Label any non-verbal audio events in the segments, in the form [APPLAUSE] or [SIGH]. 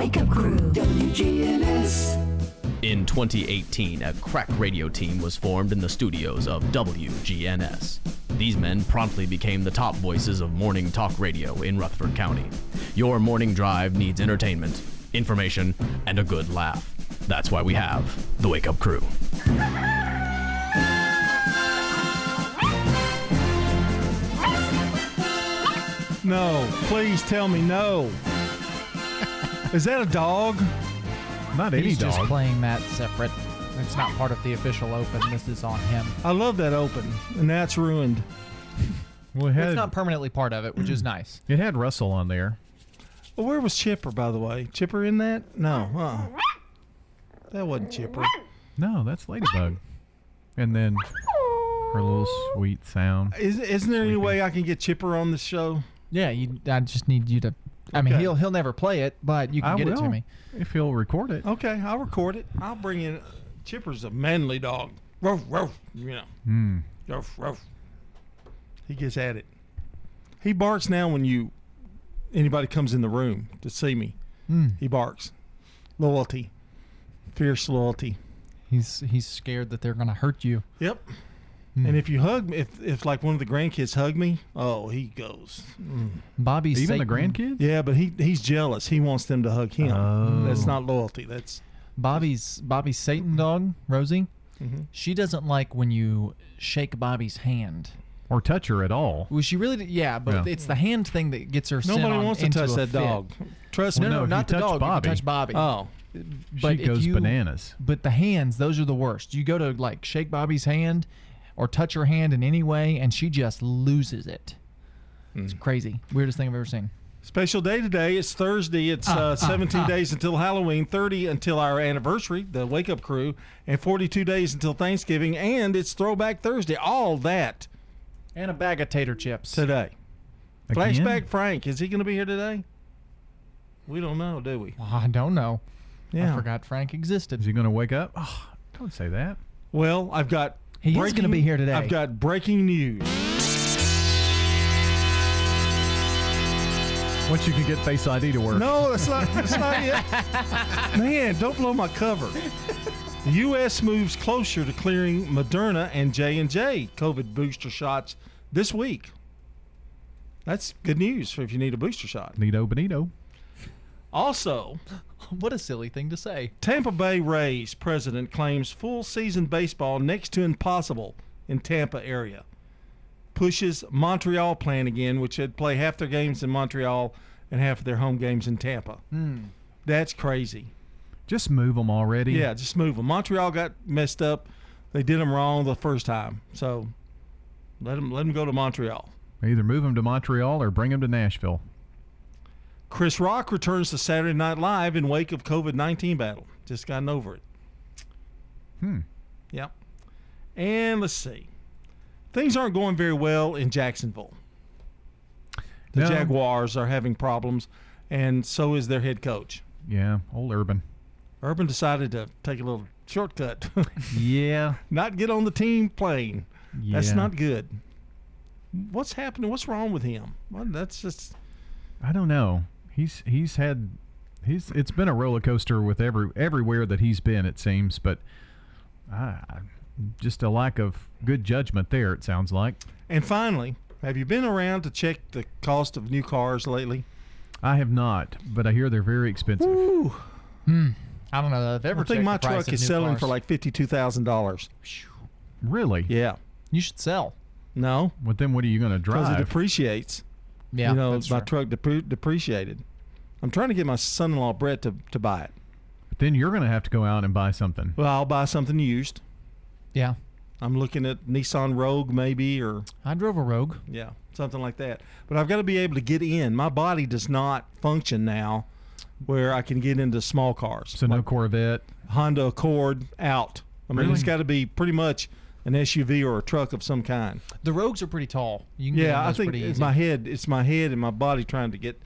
Wake Up Crew. WGNS. In 2018, a crack radio team was formed in the studios of WGNS. These men promptly became the top voices of morning talk radio in Rutherford County. Your morning drive needs entertainment, information, and a good laugh. That's why we have the Wake Up Crew. No, please tell me no. Is that a dog? Not any He's just playing that separate. It's not part of the official open. This is on him. I love that open, and that's ruined. Well, it It's not permanently part of it, which is nice. [CLEARS THROAT] it had Russell on there. Well, where was Chipper, by the way? Chipper in that? No, uh That wasn't Chipper. No, that's Ladybug. And then her little sweet sound. Is, isn't there any way I can get Chipper on the show? Yeah, you. I just need you to. I mean, Okay. he'll he'll never play it, but you can I get will, it to me. if he'll record it. Okay, I'll record it. I'll bring in. Chipper's a manly dog. Ruff, ruff, you know. Hmm. Ruff, ruff. He gets at it. He barks now when you anybody comes in the room to see me. Mm. He barks. Loyalty. Fierce loyalty. He's he's scared that they're gonna hurt you. Yep. Hmm. And if you hug me, if, if like one of the grandkids hug me, oh, he goes. mm. Bobby, Even the grandkids? Yeah, but he he's jealous. He wants them to hug him. Oh. That's not loyalty. That's Bobby's Bobby's Satan dog, Rosie. Mhm. She doesn't like when you shake Bobby's hand. Or touch her at all. Well, she really, d- yeah, but Yeah. it's the hand thing that gets her. sent nobody on wants to touch that fit. dog. Trust No, me. no, No, if not the touch dog. Bobby. You touch Bobby. Oh, but she goes you- bananas. But the hands, those are the worst. You go to like shake Bobby's hand or touch her hand in any way, and she just loses it. It's crazy. Weirdest thing I've ever seen. special day today. It's Thursday. It's Ah, uh, ah, 17 ah. days until Halloween, 30 until our anniversary, the Wake Up Crew, and 42 days until Thanksgiving, and it's Throwback Thursday. All that And a bag of tater chips. today. Again? Flashback Frank, is he going to be here today? We don't know, do we? Well, I don't know. Yeah. I forgot Frank existed. Is he going to wake up? Oh, don't say that. Well, I've got. He is gonna be here today. I've got breaking news. Once you can get Face ID to work. No, that's not. That's not it. [LAUGHS] Man, don't blow my cover. The U.S. moves closer to clearing Moderna and J and J COVID booster shots this week. That's good news for if you need a booster shot. Benito, Benito. Also, [LAUGHS] What a silly thing to say. Tampa Bay Rays president claims full season baseball next to impossible in Tampa area. Pushes Montreal plan again, which had play half their games in Montreal and half of their home games in Tampa. Hmm. That's crazy. Just move them already. Yeah, just move them. Montreal got messed up. They did them wrong the first time, so let them let them go to Montreal. Either move them to Montreal or bring them to Nashville. Chris Rock returns to Saturday Night Live in wake of COVID nineteen battle. Just gotten over it. Hmm. Yep. And let's see. Things aren't going very well in Jacksonville. The No. Jaguars are having problems, and so is their head coach. Yeah, old Urban. Urban decided to take a little shortcut, [LAUGHS] Yeah. not get on the team plane. Yeah. That's not good. What's happening? What's wrong with him? Well, that's just I don't know. He's he's had he's it's been a roller coaster with every everywhere that he's been. It seems, but I, just a lack of good judgment there. It sounds like. And finally, have you been around to check the cost of new cars lately? I have not, but I hear they're very expensive. Ooh, hmm. I don't know that I've ever I think checked my the price truck is selling cars. for like fifty-two thousand dollars. Really? Yeah. You should sell. No, But then what are you going to drive? because it depreciates. Yeah, you know, my true. truck depre- depreciated. I'm trying to get my son-in-law Brett to, to buy it. But then you're going to have to go out and buy something. Well, I'll buy something used. Yeah, I'm looking at Nissan Rogue maybe, or I drove a Rogue. yeah, something like that. But I've got to be able to get in. My body does not function now, where I can get into small cars. So no Corvette. Honda Accord out. I mean, Really? it's got to be pretty much an SUV or a truck of some kind. The Rogues are pretty tall. You can get Yeah, I think it's easy. my head. It's my head and my body trying to get,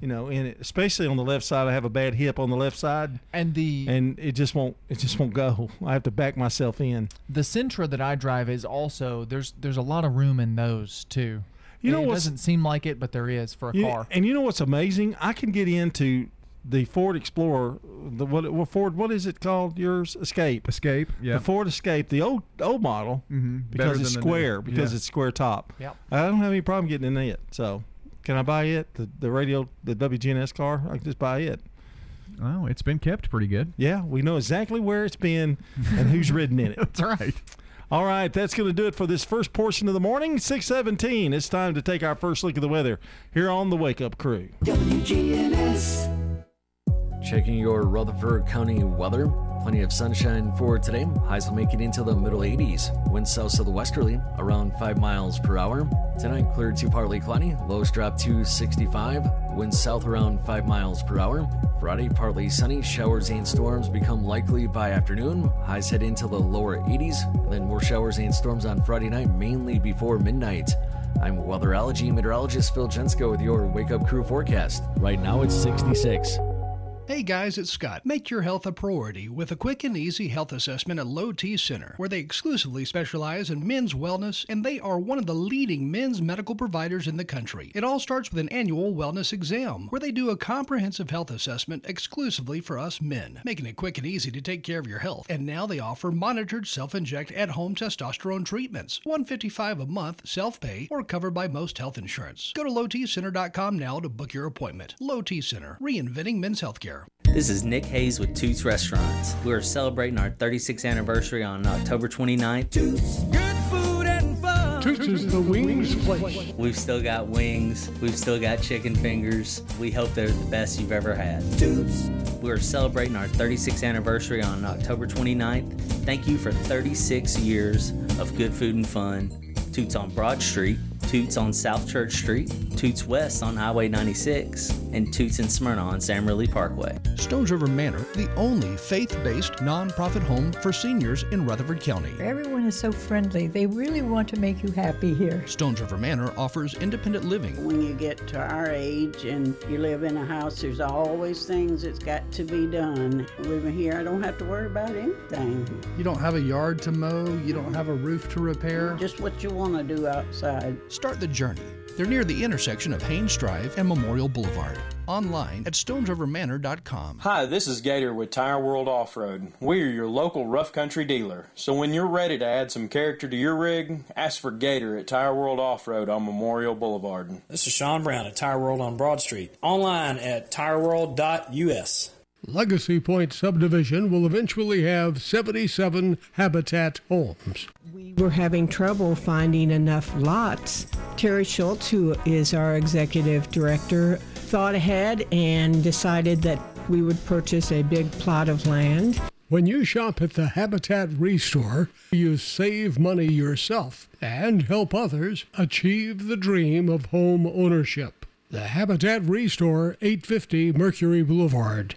you know, in it. Especially on the left side, I have a bad hip on the left side, and the and it just won't. It just won't go. I have to back myself in. the Sentra that I drive is also there's there's a lot of room in those too. You know it doesn't seem like it, but there is for a You- car. and you know what's amazing? I can get into the Ford Explorer, the what, what Ford? What is it called? Yours Escape. Escape. Yeah. The Ford Escape, the old old model, Mhm. because it's than new. square, because Yeah. it's square top. Yep. I don't have any problem getting in it. So, can I buy it? The the radio, the WGNS car, I can just buy it. Oh, it's been kept pretty good. Yeah, we know exactly where it's been and who's ridden in it. [LAUGHS] That's right. All right, that's going to do it for this first portion of the morning. 617. It's time to take our first look at the weather here on the Wake Up Crew. WGNS. Checking your Rutherford County weather. Plenty of sunshine for today. Highs will make it into the middle 80s. Winds south to the westerly, around 5 miles per hour. Tonight, clear to partly cloudy. Lows drop to 65. Winds south around 5 miles per hour. Friday, partly sunny. Showers and storms become likely by afternoon. Highs head into the lower 80s. Then more showers and storms on Friday night, mainly before midnight. I'm weatherology meteorologist Phil Jensko with your Wake Up Crew forecast. Right now, it's 66. Hey guys, it's Scott. Make your health a priority with a quick and easy health assessment at Low T Center, where they exclusively specialize in men's wellness and they are one of the leading men's medical providers in the country. It all starts with an annual wellness exam, where they do a comprehensive health assessment exclusively for us men, making it quick and easy to take care of your health. And now they offer monitored self-inject at-home testosterone treatments, 155 a month, self-pay, or covered by most health insurance. Go to lowtcenter.com now to book your appointment. Low T Center, reinventing men's healthcare. This is Nick Hayes with Toots Restaurants. We are celebrating our 36th anniversary on October 29th. Toots good food and fun. Toots is the wings place. We've still got wings, we've still got chicken fingers. We hope they're the best you've ever had. Toots. We are celebrating our 36th anniversary on October 29th. Thank you for 36 years of good food and fun. Toots on Broad Street, Toots on South Church Street, Toots West on Highway 96, and Toots in Smyrna on Sam Ridley Parkway. Stones River Manor, the only faith based nonprofit home for seniors in Rutherford County. Everyone is so friendly. They really want to make you happy here. Stones River Manor offers independent living, When you get to our age and you live in a house, there's always things that's got to be done. Living here, I don't have to worry about anything. You don't have a yard to mow, you don't have a roof to repair. Just what you want to do outside. Start the journey. They're near the intersection of Haynes Drive and Memorial Boulevard. Online at stonesrivermanor.com. Hi, this is Gator with Tire World Off Road. We are your local rough country dealer. So when you're ready to add some character to your rig, ask for Gator at Tire World Off Road on Memorial Boulevard. This is Sean Brown at Tire World on Broad Street. Online at tireworld.us. Legacy Point subdivision will eventually have 77 habitat homes. We were having trouble finding enough lots. Terry Schultz, who is our executive director, thought ahead and decided that we would purchase a big plot of land. When you shop at the Habitat Restore, you save money yourself and help others achieve the dream of home ownership. The Habitat Restore, 850 Mercury Boulevard.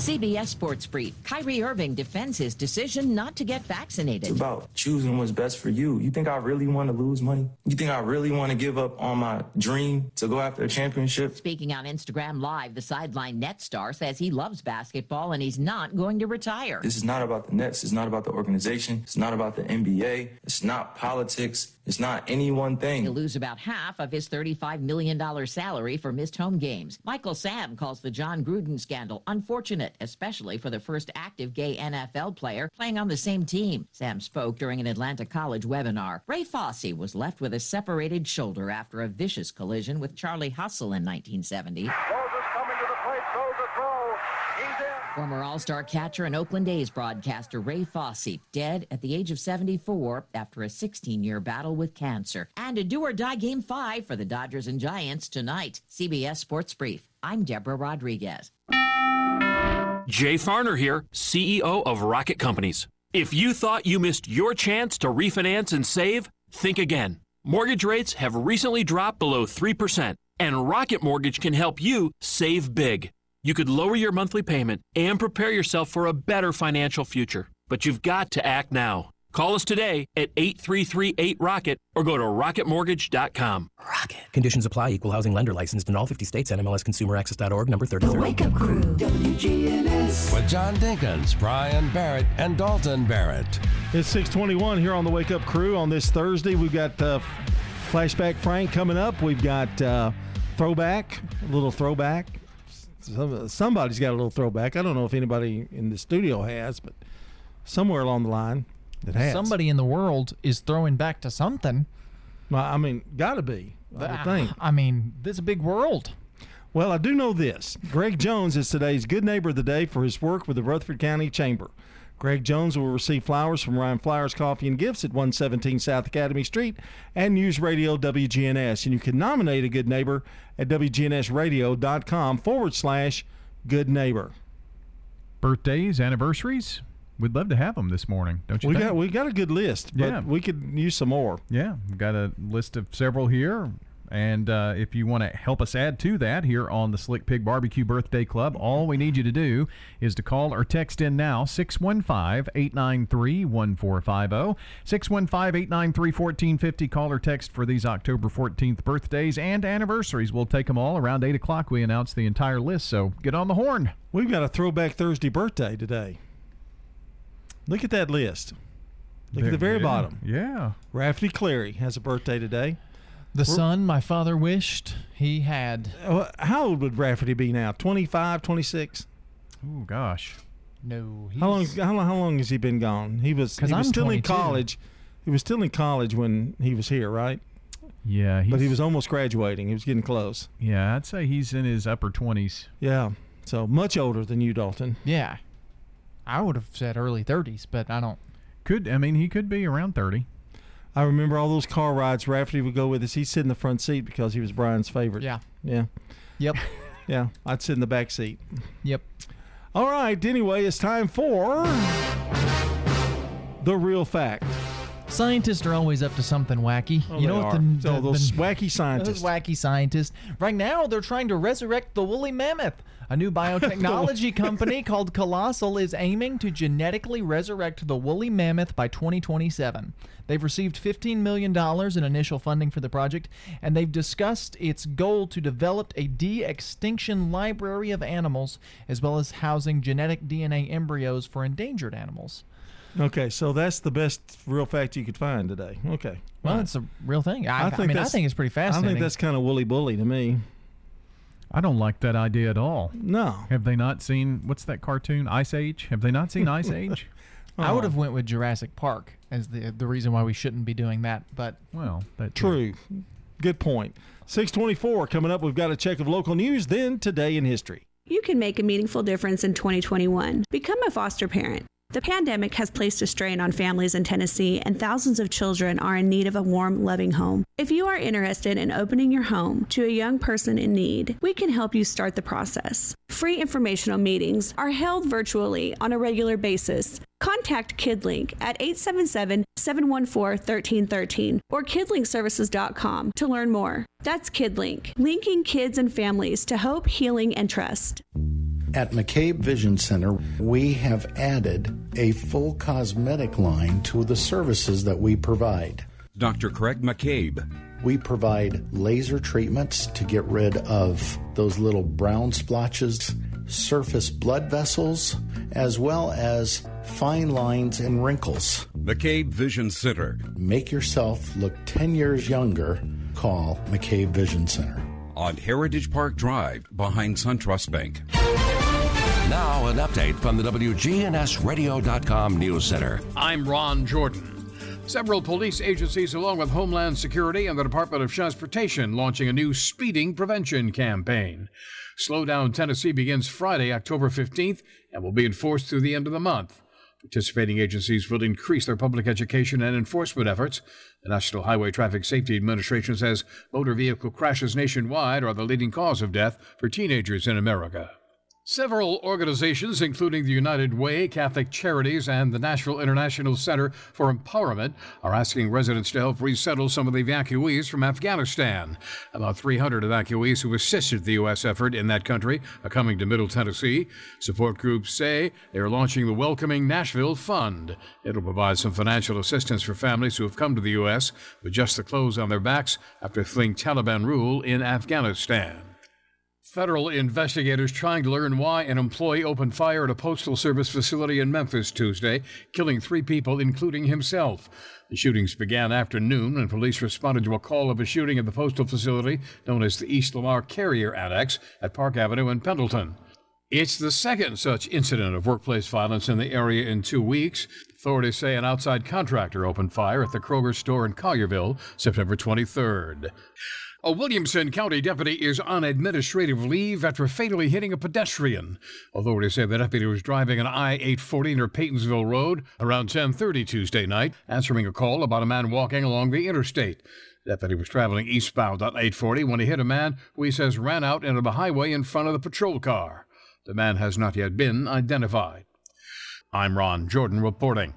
CBS Sports Brief. Kyrie Irving defends his decision not to get vaccinated. It's about choosing what's best for you. You think I really want to lose money? You think I really want to give up on my dream to go after a championship? Speaking on Instagram Live, the sideline net star says he loves basketball and he's not going to retire. This is not about the Nets. It's not about the organization. It's not about the NBA. It's not politics. It's not any one thing. He'll lose about half of his $35 million salary for missed home games. Michael Sam calls the Jon Gruden scandal unfortunate, especially for the first active gay NFL player playing on the same team. Sam spoke during an Atlanta College webinar. Ray Fosse was left with a separated shoulder after a vicious collision with Charlie Hustle in 1970. Former All Star catcher and Oakland A's broadcaster Ray Fosse, dead at the age of 74 after a 16 year battle with cancer. And a do or die game five for the Dodgers and Giants tonight. CBS Sports Brief. I'm Deborah Rodriguez. Jay Farner here, CEO of Rocket Companies. If you thought you missed your chance to refinance and save, think again. Mortgage rates have recently dropped below 3%, and Rocket Mortgage can help you save big. You could lower your monthly payment and prepare yourself for a better financial future. But you've got to act now. Call us today at 8338-ROCKET or go to rocketmortgage.com. Rocket. Conditions apply. Equal housing lender licensed in all 50 states. NMLSConsumerAccess.org number The 3030. Wake Up Crew, WGNS. With John Dinkins, Brian Barrett, and Dalton Barrett. It's 621 here on the Wake Up Crew on this Thursday. We've got uh, Flashback Frank coming up. We've got uh, Throwback, a little throwback. Some, somebody's got a little throwback. I don't know if anybody in the studio has, but somewhere along the line that has. Somebody in the world is throwing back to something. Well, I mean, got to be, I think. I mean, this is a big world. Well, I do know this. Greg Jones is today's Good Neighbor of the Day for his work with the Rutherford County Chamber. Greg Jones will receive flowers from Ryan Flowers Coffee and Gifts at 117 South Academy Street and News Radio WGNS. And you can nominate a good neighbor at WGNSradio.com forward slash good neighbor. Birthdays, anniversaries. We'd love to have them this morning, don't you We think? got we got a good list, but Yeah. we could use some more. Yeah, we've got a list of several here. And uh, if you want to help us add to that here on the Slick Pig Barbecue Birthday Club, all we need you to do is to call or text in now 615 893 1450. 615 893 1450. Call or text for these October 14th birthdays and anniversaries. We'll take them all. Around 8 o'clock, we announce the entire list, so get on the horn. We've got a throwback Thursday birthday today. Look at that list. Look at the very Yeah, bottom. Yeah. Rafferty Cleary has a birthday today. The We're- son my father wished he had. Uh, How old would Rafferty be now? 25, 26? Oh, gosh. No. How long, how long? How long has he been gone? He was. 'Cause He was I'm still 22. in college. He was still in college when he was here, right? Yeah, but he was almost graduating. He was getting close. Yeah, I'd say he's in his upper 20s. Yeah. So much older than you, Dalton. Yeah. I would have said early 30s, but I don't. Could I mean he could be around 30. I remember all those car rides Rafferty would go with us. He'd sit in the front seat because he was Brian's favorite. Yeah. Yeah. Yep. [LAUGHS] Yeah. I'd sit in the back seat. Yep. All right. Anyway, it's time for the real fact. Scientists are always up to something wacky. Oh, you know what the, Oh, those the- wacky scientists. Those wacky scientists. Right now, they're trying to resurrect the woolly mammoth. A new [LAUGHS] biotechnology company called Colossal is aiming to genetically resurrect the woolly mammoth by 2027. They've received $15 million in initial funding for the project, and they've discussed its goal to develop a de extinction library of animals, as well as housing genetic DNA embryos for endangered animals. Okay, so that's the best real fact you could find today. Okay. Well, All right. it's a real thing. I, I, mean, I think it's pretty fascinating. I think that's kind of woolly bully to me. I don't like that idea at all. No. Have they not seen what's that cartoon Ice Age? Have they not seen [LAUGHS] Ice Age? I Oh. would have went with Jurassic Park as the the reason why we shouldn't be doing that. But well, that True. Good point. 624 coming up. We've got a check of local news, then today in history. You can make a meaningful difference in 2021. Become a foster parent. The pandemic has placed a strain on families in Tennessee, and thousands of children are in need of a warm, loving home. If you are interested in opening your home to a young person in need, we can help you start the process. Free informational meetings are held virtually on a regular basis. Contact KidLink at 877 714 1313 or kidlinkservices.com to learn more. That's KidLink, linking kids and families to hope, healing, and trust. At McCabe Vision Center, we have added a full cosmetic line to the services that we provide. Dr. Craig McCabe. We provide laser treatments to get rid of those little brown splotches, surface blood vessels, as well as fine lines and wrinkles. McCabe Vision Center. Make yourself look 10 years younger. Call McCabe Vision Center. On Heritage Park Drive behind SunTrust Bank. Now, an update from the WGNSradio.com News Center. I'm Ron Jordan. Several police agencies, along with Homeland Security and the Department of Transportation, launching a new speeding prevention campaign. Slow Down Tennessee begins Friday, October 15th, and will be enforced through the end of the month. Participating agencies will increase their public education and enforcement efforts. The National Highway Traffic Safety Administration says motor vehicle crashes nationwide are the leading cause of death for teenagers in America. Several organizations, including the United Way, Catholic Charities, and the Nashville International Center for Empowerment, are asking residents to help resettle some of the evacuees from Afghanistan. About 300 evacuees who assisted the U.S. effort in that country are coming to Middle Tennessee. Support groups say they are launching the Welcoming Nashville Fund. It'll provide some financial assistance for families who have come to the U.S. with just the clothes on their backs after fleeing Taliban rule in Afghanistan. Federal investigators trying to learn why an employee opened fire at a Postal Service facility in Memphis Tuesday, killing three people, including himself. The shootings began after noon when police responded to a call of a shooting at the postal facility known as the East Lamar Carrier Annex at Park Avenue in Pendleton. It's the second such incident of workplace violence in the area in two weeks. Authorities say an outside contractor opened fire at the Kroger store in Collierville September 23rd. A Williamson County deputy is on administrative leave after fatally hitting a pedestrian. Authorities say the deputy was driving an I-840 near Peytonsville Road around 10:30 Tuesday night, answering a call about a man walking along the interstate. The deputy was traveling eastbound on 840 when he hit a man who he says ran out into the highway in front of the patrol car. The man has not yet been identified. I'm Ron Jordan reporting.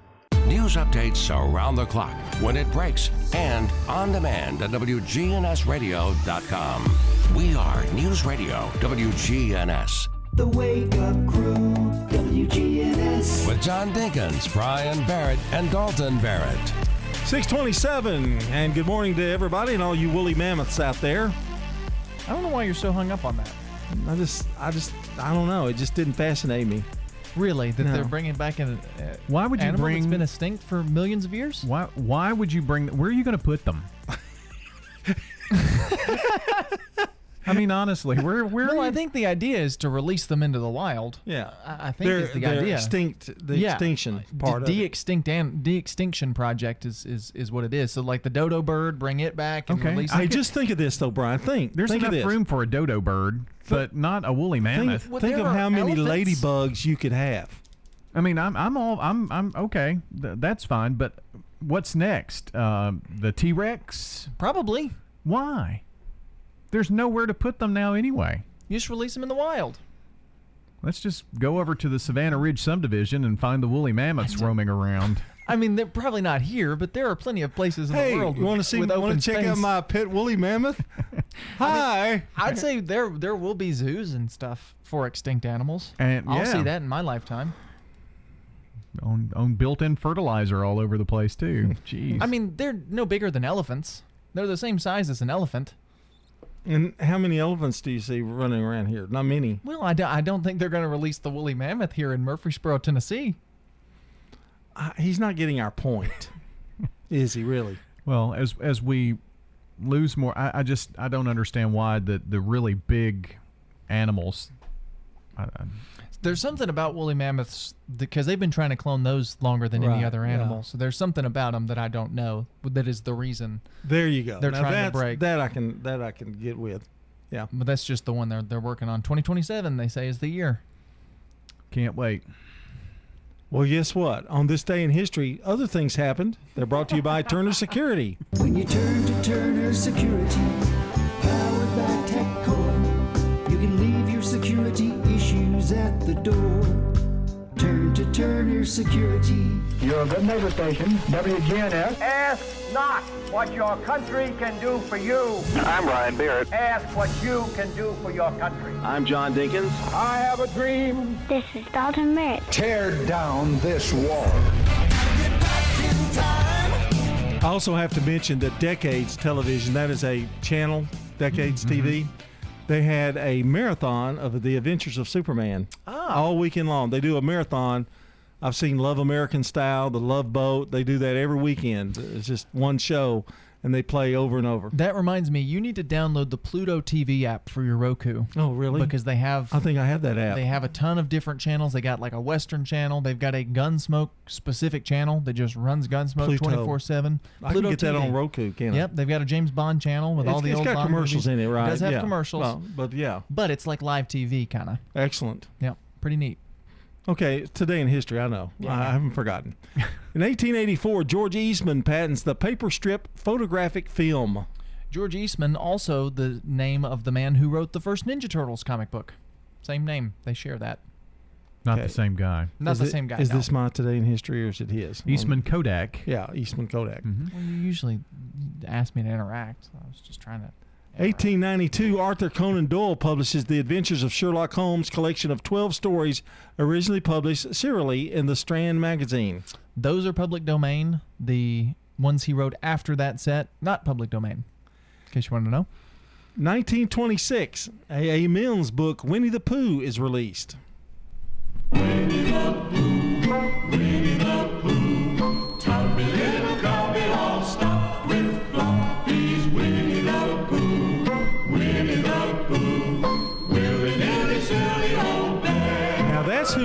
News updates around the clock, when it breaks, and on demand at WGNSradio.com. We are News Radio WGNS. The Wake Up Crew, WGNS. With John Dinkins, Brian Barrett, and Dalton Barrett. 627, and good morning to everybody and all you woolly mammoths out there. I don't know why you're so hung up on that. I just, I just, I don't know. It just didn't fascinate me. Really, that No. they're bringing back an uh, Why would you animal that's bring- been extinct for millions of years? Why? Why would you bring? Them? Where are you going to put them? [LAUGHS] I mean, honestly, where [LAUGHS] where? Well, I think the idea is to release them into the wild. Yeah, I, I think They're- is the idea. extinct- the Yeah. extinction part of it. de-extinct and de-extinction project is, is is what it is. So like the dodo bird, bring it back and Okay, release it. just think of this though, Brian. Think. There's think enough room for a dodo bird, but not a woolly Think, mammoth. think of how many ladybugs you could have. I mean, I'm I'm all I'm I'm okay. Th- that's fine. But what's next? Uh, the T Rex? Probably. Why? There's nowhere to put them now anyway. You just release them in the wild. Let's just go over to the Savannah Ridge subdivision and find the woolly mammoths roaming around. [LAUGHS] I mean, they're probably not here, but there are plenty of places in Hey, the world. you want to see? with Want to check out my pet woolly mammoth? [LAUGHS] Hi. I'd say there there will be zoos and stuff for extinct animals. And I'll yeah. see that in my lifetime. on, on built-in fertilizer all over the place too. [LAUGHS] Jeez. I mean, they're no bigger than elephants. They're the same size as an elephant. And how many elephants do you see running around here? Not many. Well, I, do, I don't think they're going to release the woolly mammoth here in Murfreesboro, Tennessee. Uh, he's not getting our point, [LAUGHS] is he? Really? Well, as as we lose more, I, I just I don't understand why the the really big animals. I, I, There's something about woolly mammoths because they've been trying to clone those longer than any Right, other yeah. animal. So there's something about them that I don't know. That is the reason. There you go. They're Now trying to break. That I can. That I can get with. Yeah. But that's just the one they're they're working on. 2027, they say, is the year. can't wait. Well, guess what? On this day in history, other things happened. They're brought to you by [LAUGHS] Turner Security. When you turn to Turner Security, the door. Turn to Turner Security. You're good neighbor station, WGNS. Ask not what your country can do for you. I'm Brian Barrett. Ask what you can do for your country. I'm John Dinkins. I have a dream. This is Dalton Merritt. Tear down this wall. I also have to mention that Decades Television, that is a channel, Decades mm-hmm. TV, they had a marathon of the Adventures of Superman ah. all weekend long. They do a marathon. I've seen Love American Style, The Love Boat. They do that every weekend. It's just one show, and they play over and over. That reminds me, you need to download the Pluto TV app for your Roku. Oh, really? Because they have. I think I have that app. They have a ton of different channels. They got like a Western channel. They've got a Gunsmoke specific channel that just runs Gunsmoke twenty four seven. I can get that on Roku, can't I? Yep, they've got a James Bond channel with It's- all the it's old got Bond commercials movies. in it, right? It does have Yeah. commercials. Well, but yeah. But it's like live TV kind of. Excellent. Yep, pretty neat. Okay, today in history, I know. I haven't forgotten. In 1884, George Eastman patents the paper strip photographic film. George Eastman, also the name of the man who wrote the first Ninja Turtles comic book. Same name. They share that. Not Okay. the same guy. Not Is the it- same guy. Is no. this my today in history or is it his? Um, Eastman Kodak. Yeah, Eastman Kodak. Mm-hmm. Well, you usually ask me to interact. So I was just trying to. 1892, Arthur Conan Doyle publishes The Adventures of Sherlock Holmes collection of 12 stories originally published serially in the Strand magazine. Those are public domain. The ones he wrote after that set, not public domain. In case you want to know. 1926, A.A. Milne's book Winnie the Pooh is released.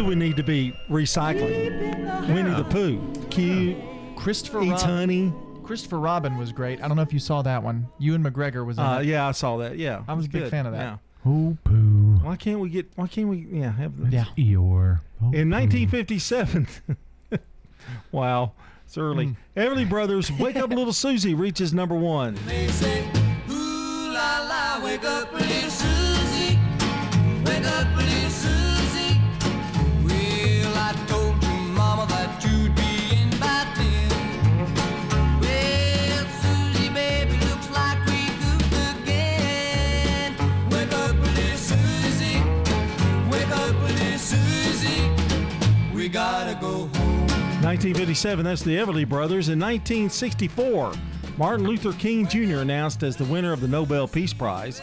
We need to be recycling. Winnie the Pooh. Cute. Christopher Eats Rob- honey. Christopher Robin was great. I don't know if you saw that one. Ewan McGregor was in Uh, it. yeah, I saw that. Yeah, I was a big good. fan of that. Yeah. Oh, poo. Why can't we get? Why can't we? Yeah, have the, Yeah. Eeyore. Oh, In 1957, [LAUGHS] wow, it's early. Hmm. Everly Brothers, "Wake Up, Little Susie" reaches number one. They say, ooh la la, wake up, little 1957, that's the Everly Brothers. In 1964, Martin Luther King Jr. announced as the winner of the Nobel Peace Prize.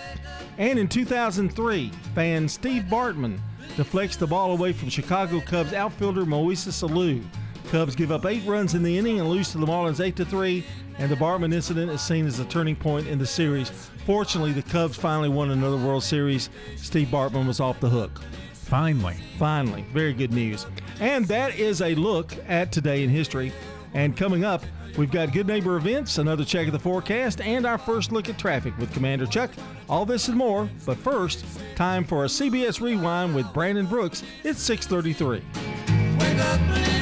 And in 2003, fan Steve Bartman deflects the ball away from Chicago Cubs outfielder Moises Alou. Cubs give up eight runs in the inning and lose to the Marlins 8 to 3, and the Bartman incident is seen as a turning point in the series. Fortunately, the Cubs finally won another World Series. Steve Bartman was off the hook. Finally. Finally. Very good news. And that is a look at today in history. And coming up, we've got Good Neighbor events, another check of the forecast, and our first look at traffic with Commander Chuck. All this and more. But first, time for a CBS Rewind with Brandon Brooks. It's 633.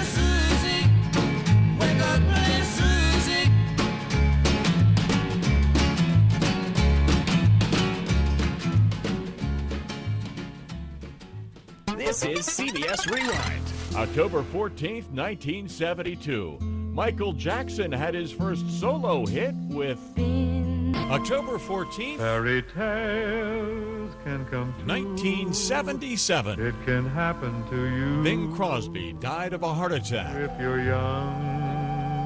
This is CBS Rewind. October 14th, 1972. Michael Jackson had his first solo hit with. October 14th, Fairy tales can come true. 1977. It can happen to you. Bing Crosby died of a heart attack If you're young at heart.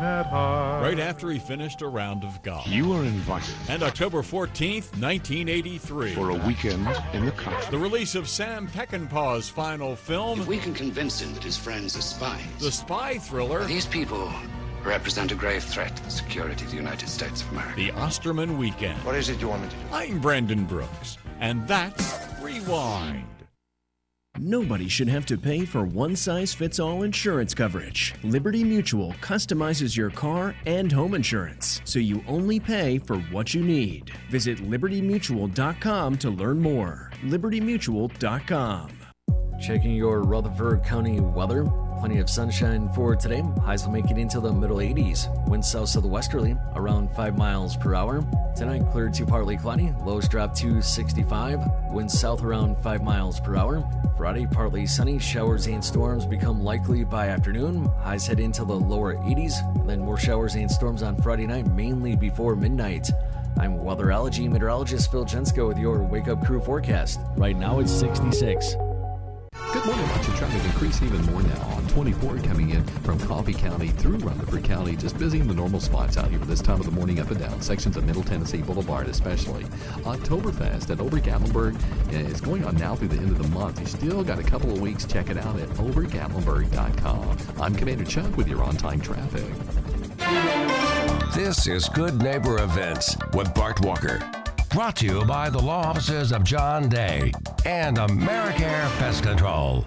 Right after he finished a round of golf. You are invited And October 14th, 1983. for a weekend in the country. The release of Sam Peckinpah's final film, If we can convince him that his friends are spies, the spy thriller, these people represent a grave threat to the security of the United States of America. The Osterman Weekend. What is it you want me to do? I'm Brandon Brooks, and that's Rewind. Nobody should have to pay for one size fits all insurance coverage. Liberty Mutual customizes your car and home insurance, so you only pay for what you need. Visit libertymutual.com to learn more. libertymutual.com. Checking your Rutherford County weather. Plenty of sunshine for today. Highs will make it into the middle 80s. Winds south southwesterly around 5 miles per hour. Tonight, clear to partly cloudy. Lows drop to 65. Winds south around 5 miles per hour. Friday, partly sunny. Showers and storms become likely by afternoon. Highs head into the lower 80s. Then more showers and storms on Friday night, mainly before midnight. I'm weatherology meteorologist Phil Jensko with your Wake Up Crew forecast. Right now, it's 66. Good morning. Traffic increase even more now on 24 coming in from Coffee County through Rutherford County, just busy in the normal spots out here this time of the morning up and down sections of Middle Tennessee Boulevard, especially. Oktoberfest at Ober Gatlinburg eh, is going on now through the end of the month. You still got a couple of weeks. Check it out at obergatlinburg.com. I'm Commander Chuck with your on time traffic. This is Good Neighbor Events with Bart Walker. Brought to you by the law offices of John Day and AmeriCare Pest Control.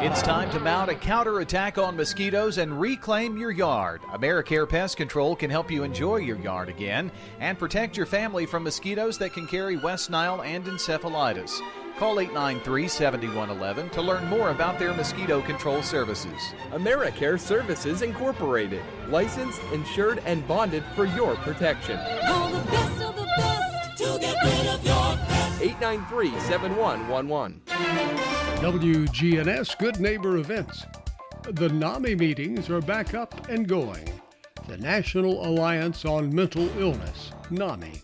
It's time to mount a counterattack on mosquitoes and reclaim your yard. AmeriCare Pest Control can help you enjoy your yard again and protect your family from mosquitoes that can carry West Nile and encephalitis. Call 893 7111 to learn more about their mosquito control services. AmeriCare Services Incorporated, licensed, insured, and bonded for your protection. Call the best of the best to get rid of your pest. 893 7111. WGNS Good Neighbor Events. The NAMI meetings are back up and going. The National Alliance on Mental Illness, NAMI.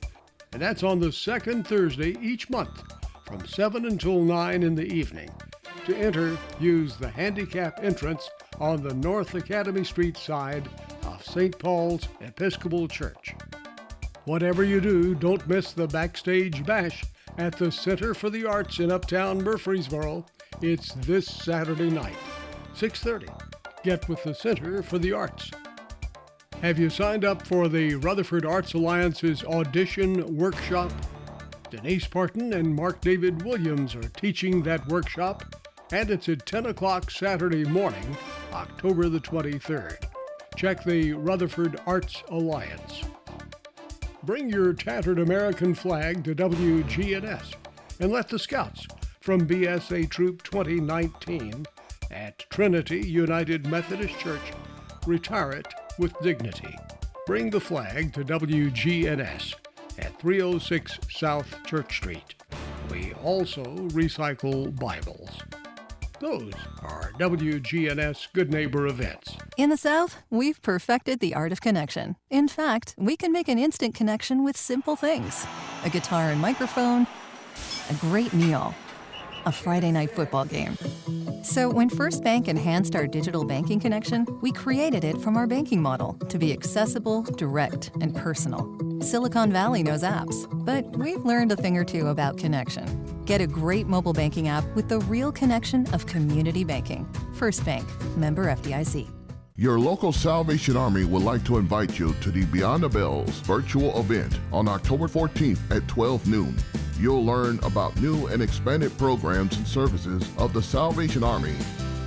And that's on the second Thursday each month from 7 until 9 in the evening. To enter, use the handicap entrance on the North Academy Street side of St. Paul's Episcopal Church. Whatever you do, don't miss the Backstage Bash at the Center for the Arts in Uptown Murfreesboro. It's this Saturday night, 6:30. Get with the Center for the Arts. Have you signed up for the Rutherford Arts Alliance's audition workshop? Denise Parton and Mark David Williams are teaching that workshop, and it's at 10 o'clock Saturday morning, October the 23rd. Check the Rutherford Arts Alliance. Bring your tattered American flag to WGNS and let the Scouts from BSA Troop 2019 at Trinity United Methodist Church retire it with dignity. Bring the flag to WGNS at 306 South Church Street. We also recycle Bibles. Those are WGNS Good Neighbor events. In the South, we've perfected the art of connection. In fact, we can make an instant connection with simple things a guitar and microphone, a great meal, a Friday night football game. So, when First Bank enhanced our digital banking connection, we created it from our banking model to be accessible, direct, and personal. Silicon Valley knows apps, but we've learned a thing or two about connection. Get a great mobile banking app with the real connection of community banking. First Bank, member FDIC. Your local Salvation Army would like to invite you to the Beyond the Bells virtual event on October 14th at 12 noon. You'll learn about new and expanded programs and services of the Salvation Army.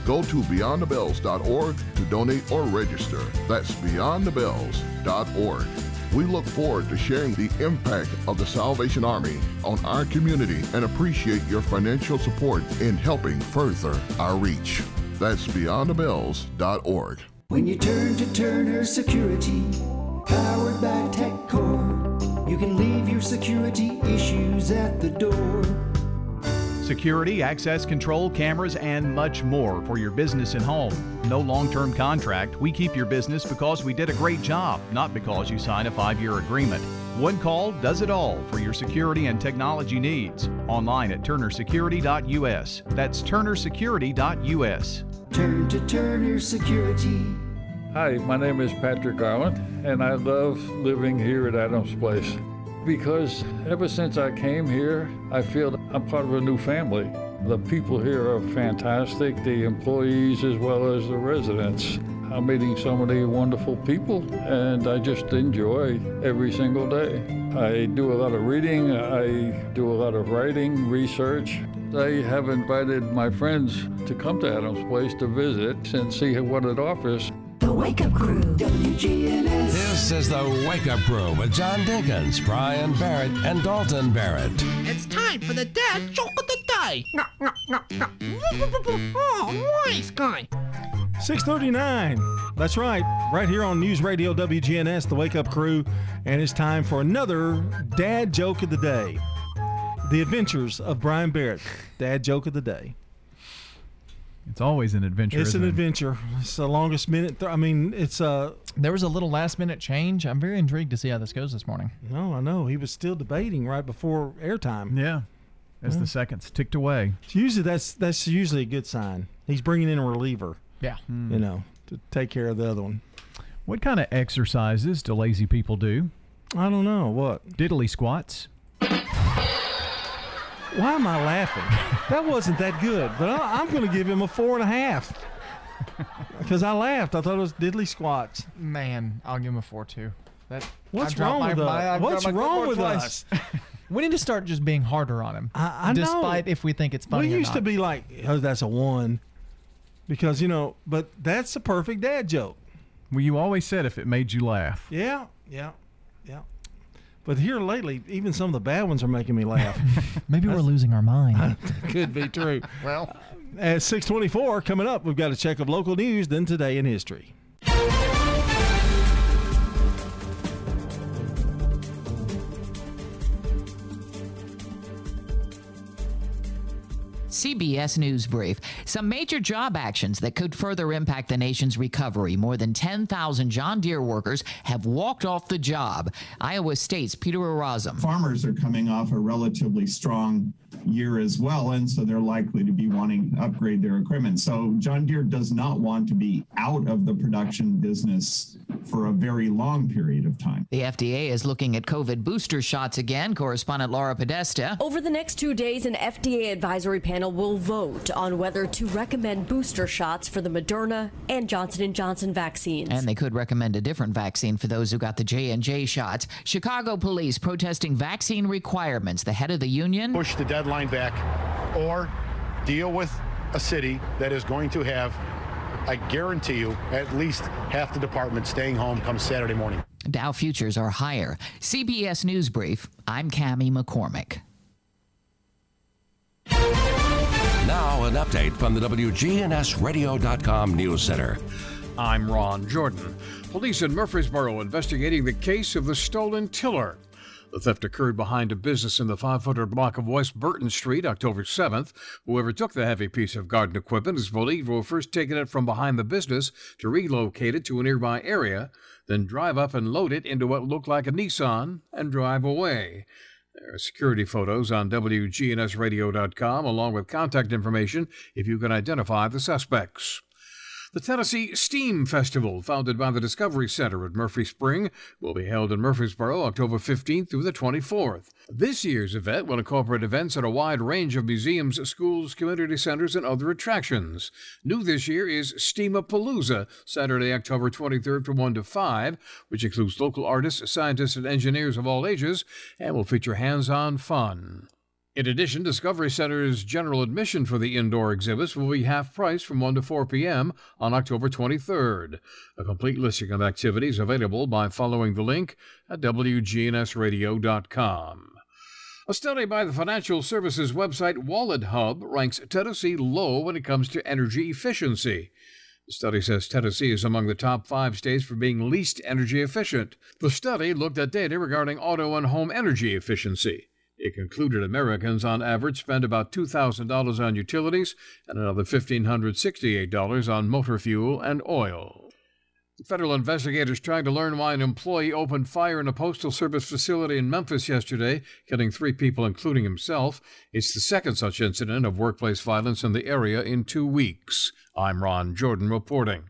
Go to beyondthebells.org to donate or register. That's beyondthebells.org. We look forward to sharing the impact of the Salvation Army on our community and appreciate your financial support in helping further our reach. That's beyondthebells.org. When you turn to Turner Security, powered by TechCore, you can leave your security issues at the door. Security, access control, cameras, and much more for your business and home. No long term contract. We keep your business because we did a great job, not because you signed a five year agreement. One call does it all for your security and technology needs. Online at turnersecurity.us. That's turnersecurity.us. Turn to Turner Security. Hi, my name is Patrick Garland, and I love living here at Adams Place because ever since I came here, I feel I'm part of a new family. The people here are fantastic, the employees as well as the residents. I'm meeting so many wonderful people, and I just enjoy every single day. I do a lot of reading, I do a lot of writing, research. I have invited my friends to come to Adams Place to visit and see what it offers. The Wake Up Crew, WGNS. This is the Wake Up Crew with John Dinkins, Brian Barrett, and Dalton Barrett. It's time for the dad joke of the day. No, no, no, no. Oh, nice guy. 639. That's right. Right here on News Radio WGNS, the Wake Up Crew. And it's time for another dad joke of the day. The Adventures of Brian Barrett. Dad joke of the day. It's always an adventure. It's an isn't it? adventure. It's the longest minute. Th- I mean, it's uh There was a little last minute change. I'm very intrigued to see how this goes this morning. No, I know. He was still debating right before airtime. Yeah. As Yeah. the seconds ticked away. Usually that's that's usually a good sign. He's bringing in a reliever. Yeah. You know, to take care of the other one. What kind of exercises do lazy people do? I don't know. What? Diddly squats. Why am I laughing? that wasn't that good, but I, I'm going to give him a four and a half because I laughed. I thought it was diddly squats. Man, I'll give him a four too. That What's wrong my- with my- us? What's wrong with twice. us? [LAUGHS] we need to start just being harder on him. I, I know. despite if we think it's funny. We or used to be like, oh, that's a one, because you know. But that's a perfect dad joke. Well, you always said if it made you laugh. Yeah, yeah, yeah. But here lately, even some of the bad ones are making me laugh. [LAUGHS] Maybe we're losing our mind. [LAUGHS] Could be true. [LAUGHS] well, At 624, coming up, we've got a check of local news, then today in history. CBS News Brief. Some major job actions that could further impact the nation's recovery. More than 10,000 John Deere workers have walked off the job. Iowa State's Peter Orazem. Farmers are coming off a relatively strong year as well, and so they're likely to be wanting to upgrade their equipment. So John Deere does not want to be out of the production business for a very long period of time. The FDA is looking at COVID booster shots again. Correspondent Laura Podesta. Over the next two days, an FDA advisory panel will vote on whether to recommend booster shots for the Moderna and Johnson & Johnson vaccines. And they could recommend a different vaccine for those who got the J&J shots. Chicago police protesting vaccine requirements. The head of the union push the deadline back or deal with a city that is going to have I guarantee you at least half the department staying home come Saturday morning. Dow futures are higher. CBS News Brief. I'm Cami McCormick. Now, an update from the WGNSradio.com News Center. I'm Ron Jordan. Police in Murfreesboro investigating the case of the stolen tiller. The theft occurred behind a business in the 500 block of West Burton Street October 7th. Whoever took the heavy piece of garden equipment is believed to have first taken it from behind the business to relocate it to a nearby area, then drive up and load it into what looked like a Nissan and drive away. There are security photos on WGNSradio.com along with contact information if you can identify the suspects. The Tennessee Steam Festival, founded by the Discovery Center at Murfree Spring, will be held in Murfreesboro October 15th through the 24th. This year's event will incorporate events at a wide range of museums, schools, community centers, and other attractions. New this year is Steamapalooza, Saturday, October 23rd from 1 to 5, which includes local artists, scientists, and engineers of all ages, and will feature hands on fun. In addition, Discovery Center's general admission for the indoor exhibits will be half price from 1 to 4 p.m. on October 23rd. A complete listing of activities available by following the link at WGNSradio.com. A study by the financial services website WalletHub ranks Tennessee low when it comes to energy efficiency. The study says Tennessee is among the top five states for being least energy efficient. The study looked at data regarding auto and home energy efficiency. It concluded Americans on average spend about $2,000 on utilities and another $1,568 on motor fuel and oil. Federal investigators trying to learn why an employee opened fire in a postal service facility in Memphis yesterday, killing three people, including himself. It's the second such incident of workplace violence in the area in two weeks. I'm Ron Jordan reporting.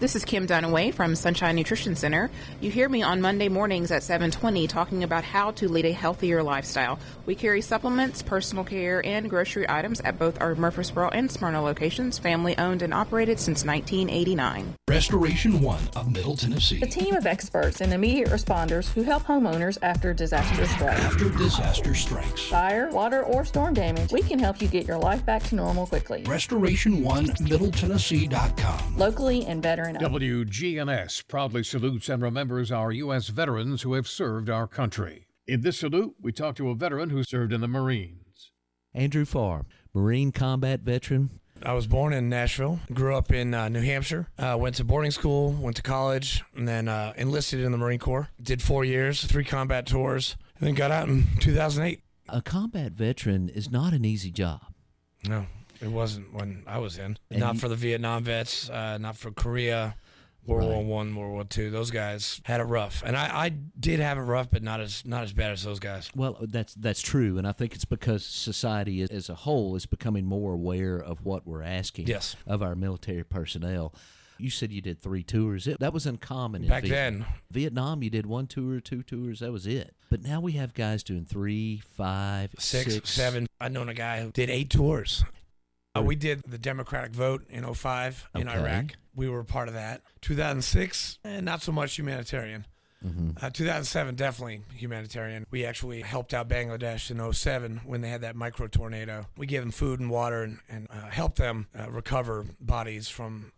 This is Kim Dunaway from Sunshine Nutrition Center. You hear me on Monday mornings at 7:20 talking about how to lead a healthier lifestyle. We carry supplements, personal care, and grocery items at both our Murfreesboro and Smyrna locations, family owned and operated since 1989. Restoration One of Middle Tennessee. A team of experts and immediate responders who help homeowners after disaster strikes. After disaster strikes. Fire, water, or storm damage, we can help you get your life back to normal quickly. Restoration One MiddleTennessee.com. Locally and veteran WGNS proudly salutes and remembers our U.S. veterans who have served our country. In this salute, we talk to a veteran who served in the Marines. Andrew Farr, Marine combat veteran. I was born in Nashville, grew up in uh, New Hampshire, uh, went to boarding school, went to college, and then uh, enlisted in the Marine Corps. Did four years, three combat tours, and then got out in 2008. A combat veteran is not an easy job. No, it wasn't when I was in. And not you- for the Vietnam vets, uh, not for Korea, World War One, World War Two. Those guys had it rough, and I, I did have it rough, but not as not as bad as those guys. Well, that's that's true, and I think it's because society as a whole is becoming more aware of what we're asking Yes. of our military personnel. You said you did three tours. It, that was uncommon Back Vietnam. then. Vietnam, you did one tour, two tours. That was it. But now we have guys doing three, five, Six, six. seven. I known a guy who did eight tours. Uh, we did the Democratic vote in 05 in Okay. Iraq. We were part of that. 2006, eh, not so much humanitarian. Mhm. Uh, 2007, definitely humanitarian. We actually helped out Bangladesh in 07 when they had that micro tornado. We gave them food and water and, and uh, helped them uh, recover bodies from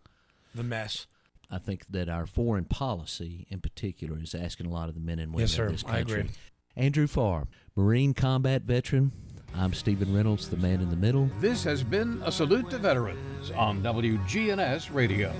the mess. I think that our foreign policy, in particular, is asking a lot of the men and women Yes, sir. of this I country. agree. Andrew Farr, Marine combat veteran. I'm Stephen Reynolds, the man in the middle. This has been a salute to veterans on WGNS Radio.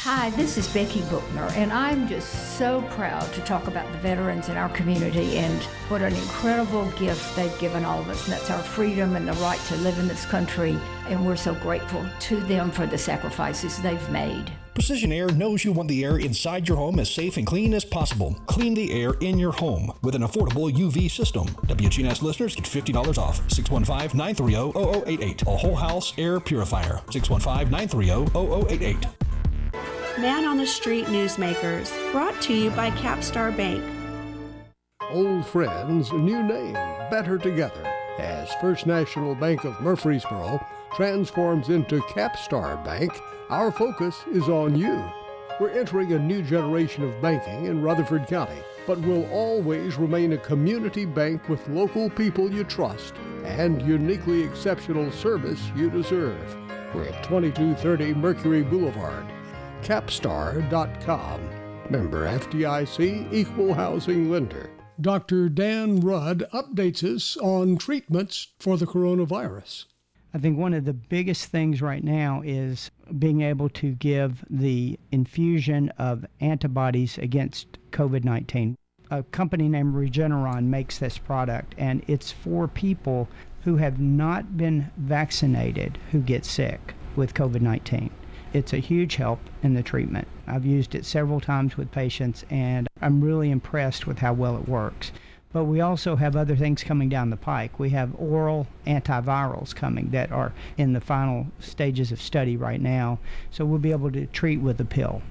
Hi, this is Becky Bookner, and I'm just so proud to talk about the veterans in our community and what an incredible gift they've given all of us. And that's our freedom and the right to live in this country. And we're so grateful to them for the sacrifices they've made. Precision Air knows you want the air inside your home as safe and clean as possible. Clean the air in your home with an affordable UV system. WGNS listeners get $50 off. 615 930 0088. A whole house air purifier. 615 930 0088. Man on the Street Newsmakers, brought to you by Capstar Bank. Old friends, new name, better together. As First National Bank of Murfreesboro transforms into Capstar Bank, our focus is on you. We're entering a new generation of banking in Rutherford County, but will always remain a community bank with local people you trust and uniquely exceptional service you deserve. We're at 2230 Mercury Boulevard capstar.com. Member FDIC Equal Housing Lender. Dr. Dan Rudd updates us on treatments for the coronavirus. I think one of the biggest things right now is being able to give the infusion of antibodies against COVID 19. A company named Regeneron makes this product, and it's for people who have not been vaccinated who get sick with COVID 19. It's a huge help in the treatment. I've used it several times with patients, and I'm really impressed with how well it works. But we also have other things coming down the pike. We have oral antivirals coming that are in the final stages of study right now, so we'll be able to treat with a pill.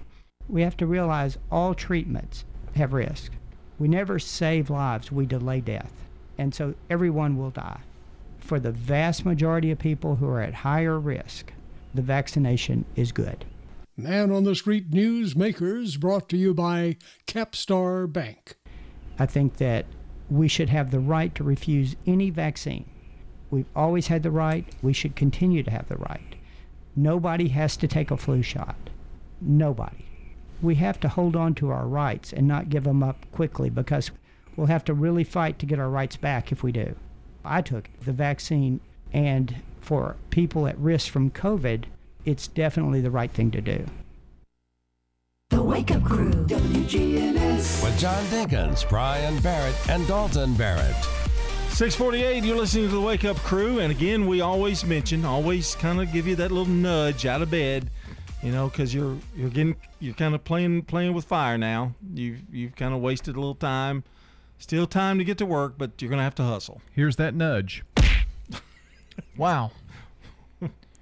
We have to realize all treatments have risk. We never save lives, we delay death. And so everyone will die. For the vast majority of people who are at higher risk, the vaccination is good. Man on the Street News Makers brought to you by Capstar Bank. I think that we should have the right to refuse any vaccine. We've always had the right. We should continue to have the right. Nobody has to take a flu shot. Nobody. We have to hold on to our rights and not give them up quickly because we'll have to really fight to get our rights back if we do. I took the vaccine, and for people at risk from COVID, it's definitely the right thing to do. The Wake Up Crew, WGNS. With John Dinkins, Brian Barrett, and Dalton Barrett. 648, you're listening to the Wake Up Crew. And again, we always mention, always kind of give you that little nudge out of bed, you know, because you're you're getting you're kind of playing playing with fire now. You've you've kind of wasted a little time. Still time to get to work, but you're gonna have to hustle. Here's that nudge. [LAUGHS] wow.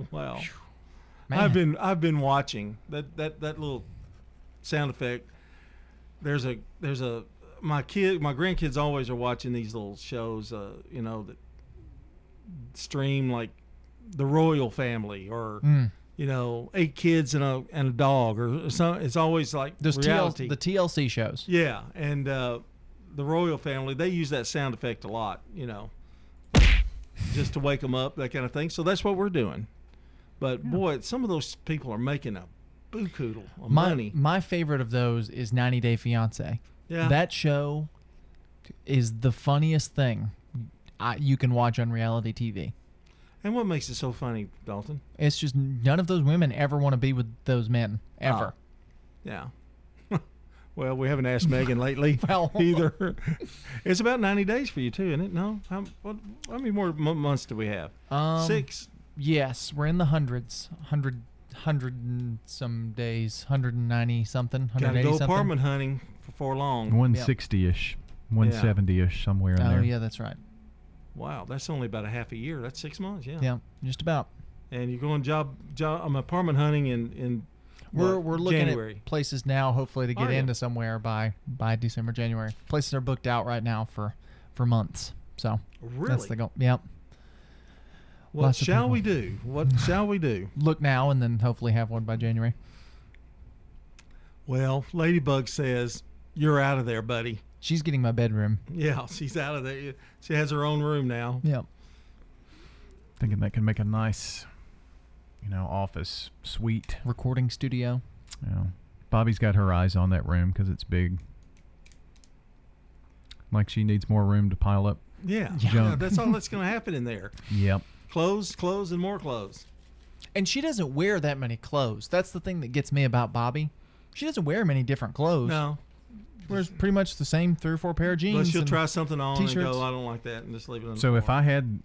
Wow. Man. I've been I've been watching that that that little sound effect. There's a there's a my kid my grandkids always are watching these little shows uh you know that stream like the royal family or Mm. you know eight kids and a and a dog or some it's always like Those TL, the TLC shows. yeah and uh the royal family they use that sound effect a lot you know just to wake them up that kind of thing so that's what we're doing but boy some of those people are making a buku of My, money my favorite of those is 90 Day Fiance. Yeah. That show is the funniest thing I, you can watch on reality TV. and what makes it so funny dalton It's just none of those women ever want to be with those men ever. Yeah. [LAUGHS] well, we haven't asked Megan lately [LAUGHS] Well- either. [LAUGHS] it's about 90 days for you, too, isn't it? No? How, what, how many more m- months do we have? Um, Six? Yes, we're in the hundreds, hundred, hundred and some days, hundred and ninety something, hundred Gotta eighty go something. apartment hunting before long. 160 ish, 170 ish, somewhere in Oh there. yeah, that's right. Wow, that's only about a half a year. That's six months, yeah. Yeah, just about. And you're going job, job I'm apartment hunting in, in We're what, we're looking January. at places now, hopefully to oh, get Are ya? into somewhere by by December, January. Places are booked out right now for for months. So really? that's the goal. Yep. What Lots shall we do? What [LAUGHS] shall we do? Look now and then hopefully have one by January. Well, Ladybug says, You're out of there, buddy. She's getting my bedroom. Yeah, [LAUGHS] she's out of there. She has her own room now. Yep. Thinking that can make a nice, you know, office suite. Recording studio. Yeah. Bobby's got her eyes on that room because it's big. Like she needs more room to pile up. Yeah, [LAUGHS] yeah that's all that's going to happen in there. Yep. Clothes, clothes, and more clothes. And she doesn't wear that many clothes. That's the thing that gets me about Bobby. She doesn't wear many different clothes. No. She Wears pretty much the same three or four pair of jeans. But she'll and try something on t-shirts. and go, I don't like that, and just leave it. On So if I had,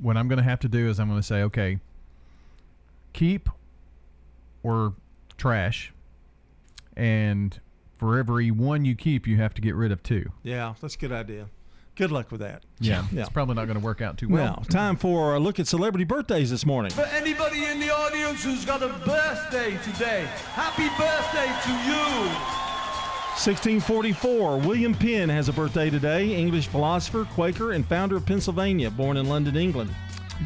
what I'm going to have to do is I'm going to say, okay, keep or trash, and for every one you keep, you have to get rid of two. yeah, that's a good idea. Good luck with that. Yeah, yeah. it's probably not going to work out too well. Well, time for a look at celebrity birthdays this morning. For anybody in the audience who's got a birthday today, happy birthday to you. 1644, William Penn has a birthday today. English philosopher, Quaker, and founder of Pennsylvania, born in London, England.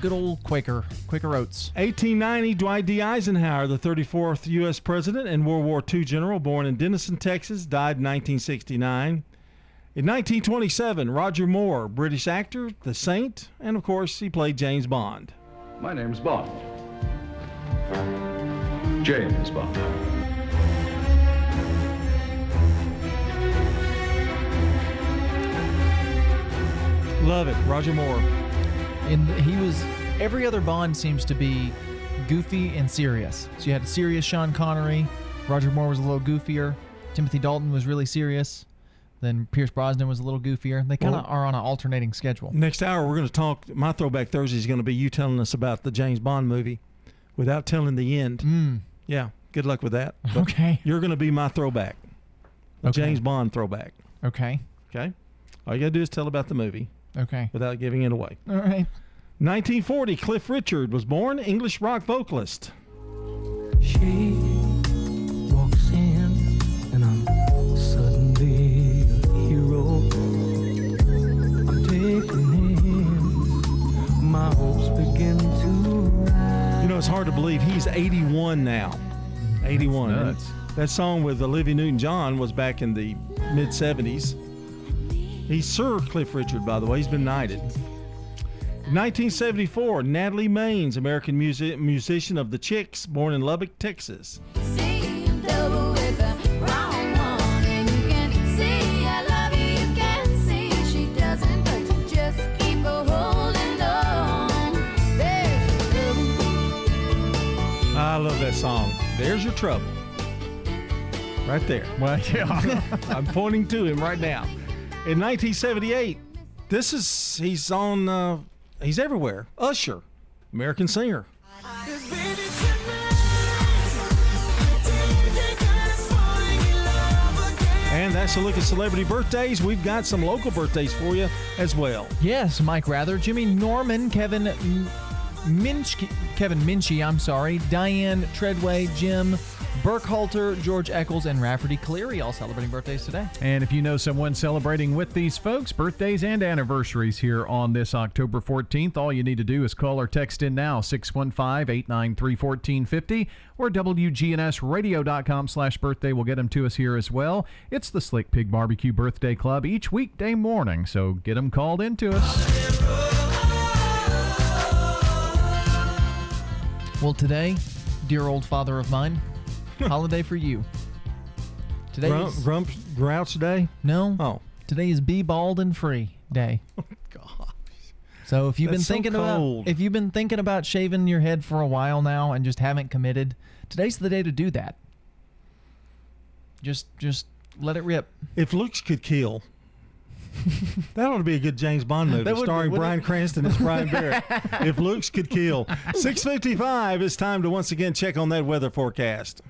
Good old Quaker, Quaker Oats. 1890, Dwight D. Eisenhower, the 34th U.S. President and World War II general, born in Denison, Texas, died in 1969. In 1927, Roger Moore, British actor, The Saint, and of course, he played James Bond. My name's Bond. James Bond. Love it, Roger Moore. And he was every other Bond seems to be goofy and serious. So you had a serious Sean Connery, Roger Moore was a little goofier, Timothy Dalton was really serious, then Pierce Brosnan was a little goofier. They kind of Well- are on an alternating schedule. Next hour, we're going to talk. My Throwback Thursday is going to be you telling us about the James Bond movie without telling the end. Mm. Yeah, good luck with that. But Okay. You're going to be my throwback, the Okay. James Bond throwback. Okay. Okay. All you got to do is tell about the movie Okay. without giving it away. All right. 1940, Cliff Richard was born, English rock vocalist. She it's hard to believe he's 81 now. 81. That's And nuts. That song with Olivia Newton John was back in the mid 70s. He's Sir Cliff Richard, by the way. He's been knighted. 1974, Natalie Maines, American music, musician of the Chicks, born in Lubbock, Texas. That song. There's your trouble. Right there. [LAUGHS] Well, yeah. [LAUGHS] I'm pointing to him right now. In 1978, this is he's on uh, he's everywhere. Usher, American singer. And that's a look at celebrity birthdays. We've got some local birthdays for you as well. Yes, Mike Rather, Jimmy Norman, Kevin M- Minchke, Kevin Minchie, I'm sorry, Diane Treadway, Jim Burkhalter, George Eccles, and Rafferty Cleary all celebrating birthdays today. And if you know someone celebrating with these folks, birthdays and anniversaries here on this October 14th, all you need to do is call or text in now, 615-893-1450 or WGNSradio.com slash birthday We'll get them to us here as well. It's the Slick Pig Barbecue Birthday Club each weekday morning, so get them called into us. Well, today, dear old father of mine, [LAUGHS] holiday for you. Today Grump, is, Grump Grouch Day? no. Oh. Today is Be Bald and Free Day. [LAUGHS] Oh, God. So if you've That's so been thinking cold. about if you've been thinking about shaving your head for a while now and just haven't committed, today's the day to do that. Just just let it rip. If looks could kill, [LAUGHS] that ought to be a good James Bond movie That would be, starring Brian it? Cranston as Brian Barrett. [LAUGHS] if Luke's could kill. 655, it's time to once again check on that weather forecast.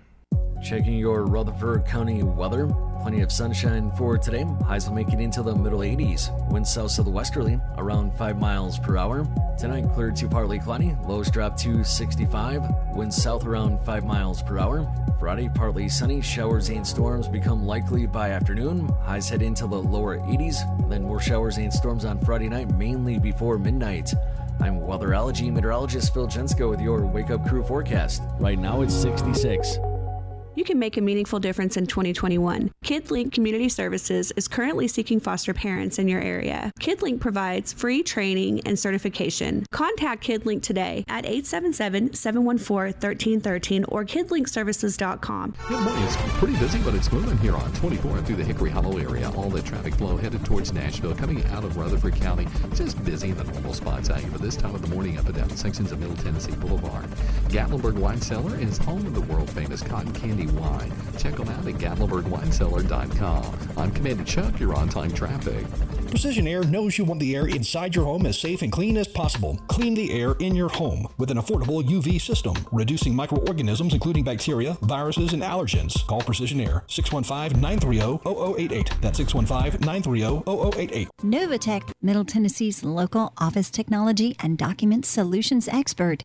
Checking your Rutherford County weather. Plenty of sunshine for today. Highs will make it into the middle 80s. Winds south to the westerly, around 5 miles per hour. Tonight, clear to partly cloudy. Lows drop to 65. Winds south around 5 miles per hour. Friday, partly sunny. Showers and storms become likely by afternoon. Highs head into the lower 80s. Then more showers and storms on Friday night, mainly before midnight. I'm weatherology meteorologist Phil Jensko with your Wake Up Crew forecast. Right now, it's 66. You can make a meaningful difference in 2021. KidLink Community Services is currently seeking foster parents in your area. KidLink provides free training and certification. Contact KidLink today at 877-714-1313 or kidlinkservices.com. Morning. It's pretty busy, but it's moving here on 24 through the Hickory Hollow area. All the traffic flow headed towards Nashville, coming out of Rutherford County. Just busy in the normal spots out here for this time of the morning up and down sections of Middle Tennessee Boulevard. Gatlinburg Wine Cellar is home of the world famous cotton candy wine. Check them out at gatlinburgwinecellar.com. I'm Commander Chuck, you're on time traffic. Precision Air knows you want the air inside your home as safe and clean as possible. Clean the air in your home with an affordable UV system, reducing microorganisms including bacteria, viruses, and allergens. Call Precision Air 615-930-0088. That's 615-930-0088. Novatech, Middle Tennessee's local office technology and document solutions expert,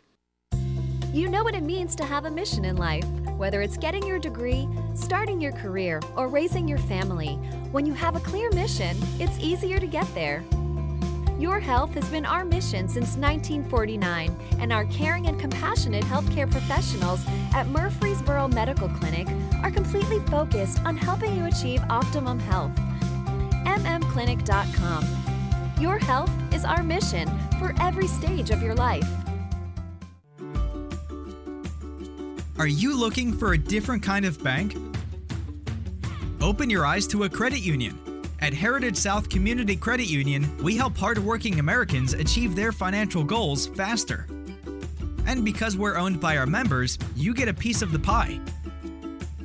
You know what it means to have a mission in life, whether it's getting your degree, starting your career, or raising your family. When you have a clear mission, it's easier to get there. Your health has been our mission since 1949, and our caring and compassionate healthcare professionals at Murfreesboro Medical Clinic are completely focused on helping you achieve optimum health. MMClinic.com. Your health is our mission for every stage of your life. Are you looking for a different kind of bank? Open your eyes to a credit union. At Heritage South Community Credit Union, we help hardworking Americans achieve their financial goals faster. And because we're owned by our members, you get a piece of the pie.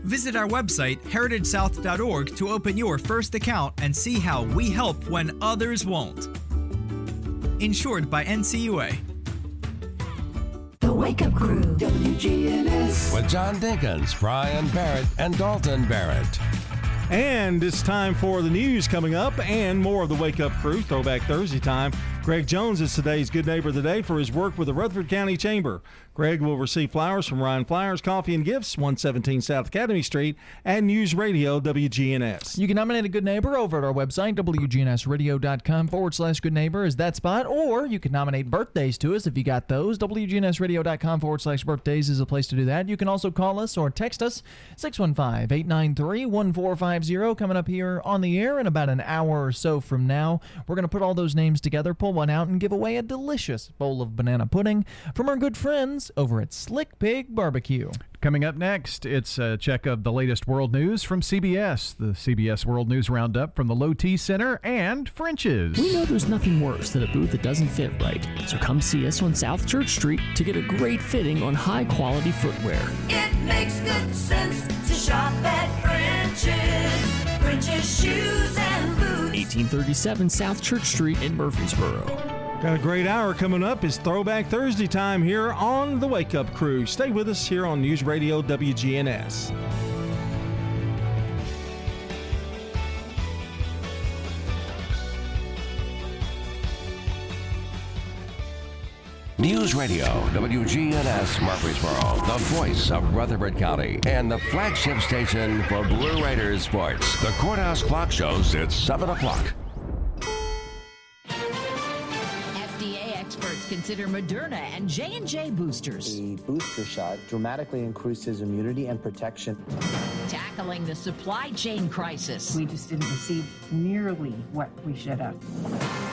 Visit our website, heritagesouth.org, to open your first account and see how we help when others won't. Insured by NCUA. The Wake Up Crew, WGNS. With John Dinkins, Brian Barrett, and Dalton Barrett. And it's time for the news coming up and more of the Wake Up Crew, Throwback Thursday time. Greg Jones is today's Good Neighbor of the Day for his work with the Rutherford County Chamber. Greg will receive flowers from Ryan Flowers, Coffee and Gifts, 117 South Academy Street, and News Radio WGNS. You can nominate a good neighbor over at our website, WGNSradio.com forward slash good neighbor is that spot, or you can nominate birthdays to us if you got those. WGNSradio.com forward slash birthdays is a place to do that. You can also call us or text us, 615 893 1450. Coming up here on the air in about an hour or so from now, we're going to put all those names together, pull one out, and give away a delicious bowl of banana pudding from our good friends over at Slick Pig Barbecue. Coming up next, it's a check of the latest world news from CBS, the CBS World News Roundup from the Low T Center, and French's. We know there's nothing worse than a booth that doesn't fit right, so come see us on South Church Street to get a great fitting on high quality footwear. It makes good sense to shop at French's. French's shoes and boots. 1837 South Church Street in Murfreesboro. Got a great hour coming up. It's Throwback Thursday time here on the Wake Up Crew. Stay with us here on News Radio WGNS. News Radio, WGNS Murfreesboro, the voice of Rutherford County, and the flagship station for Blue Raiders sports. The Courthouse Clock shows it's 7 o'clock. Experts consider Moderna and J&J boosters. The booster shot dramatically increases immunity and protection. Tackling the supply chain crisis. We just didn't receive nearly what we should have.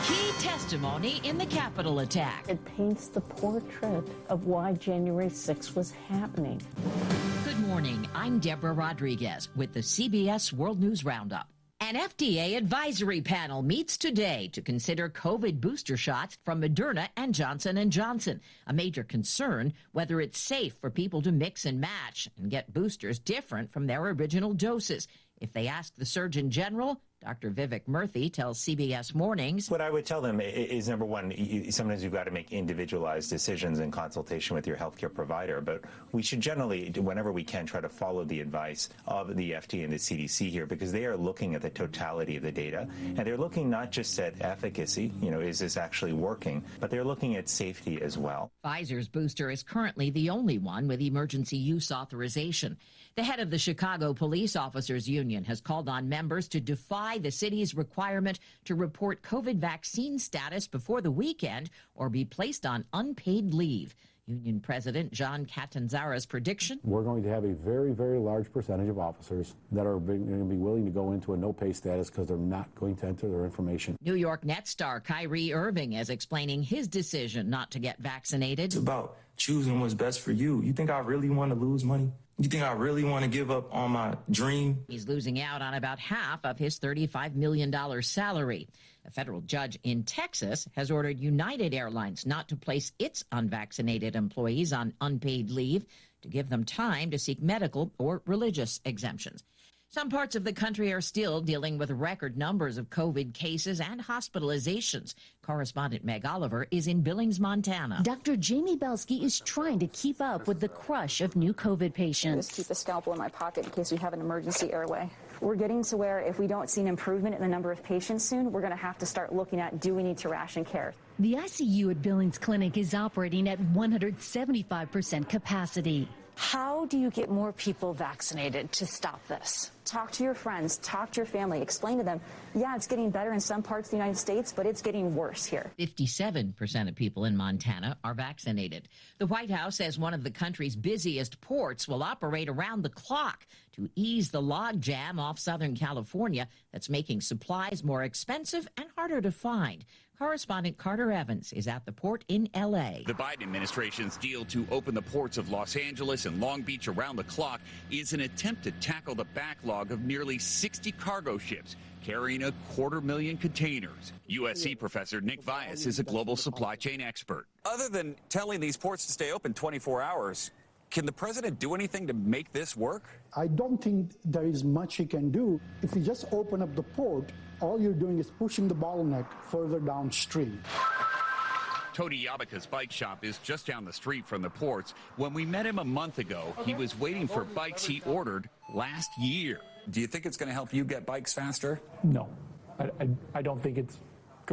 Key testimony in the Capitol attack. It paints the portrait of why January 6 was happening. Good morning. I'm Deborah Rodriguez with the CBS World News Roundup. An FDA advisory panel meets today to consider COVID booster shots from Moderna and Johnson & Johnson. A major concern whether it's safe for people to mix and match and get boosters different from their original doses. If they ask the Surgeon General, Dr. Vivek Murthy tells CBS Mornings. What I would tell them is number one, you, sometimes you've got to make individualized decisions in consultation with your healthcare provider, but we should generally, whenever we can, try to follow the advice of the FDA and the CDC here because they are looking at the totality of the data and they're looking not just at efficacy, you know, is this actually working, but they're looking at safety as well. Pfizer's booster is currently the only one with emergency use authorization. The head of the Chicago Police Officers Union has called on members to defy the city's requirement to report COVID vaccine status before the weekend or be placed on unpaid leave. Union President John Catanzara's prediction We're going to have a very, very large percentage of officers that are going to be willing to go into a no pay status because they're not going to enter their information. New York Net star Kyrie Irving is explaining his decision not to get vaccinated. It's about choosing what's best for you. You think I really want to lose money? You think I really want to give up on my dream? He's losing out on about half of his $35 million salary. A federal judge in Texas has ordered United Airlines not to place its unvaccinated employees on unpaid leave to give them time to seek medical or religious exemptions. Some parts of the country are still dealing with record numbers of COVID cases and hospitalizations. Correspondent Meg Oliver is in Billings, Montana. Dr. Jamie Belsky is trying to keep up with the crush of new COVID patients. Just keep a scalpel in my pocket in case we have an emergency airway. We're getting to where if we don't see an improvement in the number of patients soon, we're going to have to start looking at do we need to ration care? The ICU at Billings Clinic is operating at 175% capacity. How do you get more people vaccinated to stop this? Talk to your friends, talk to your family, explain to them, yeah, it's getting better in some parts of the United States, but it's getting worse here. 57% of people in Montana are vaccinated. The White House says one of the country's busiest ports will operate around the clock to ease the logjam off Southern California that's making supplies more expensive and harder to find. Correspondent Carter Evans is at the port in L.A. The Biden administration's deal to open the ports of Los Angeles and Long Beach around the clock is an attempt to tackle the backlog of nearly 60 cargo ships carrying a quarter million containers. USC professor Nick Vyas is a global supply chain expert. Other than telling these ports to stay open 24 hours, can the president do anything to make this work? I don't think there is much he can do. If you just open up the port, all you're doing is pushing the bottleneck further downstream. Tony Yabaka's bike shop is just down the street from the ports. When we met him a month ago, he was waiting for bikes he ordered last year. Do you think it's going to help you get bikes faster? No, I, I, I don't think it's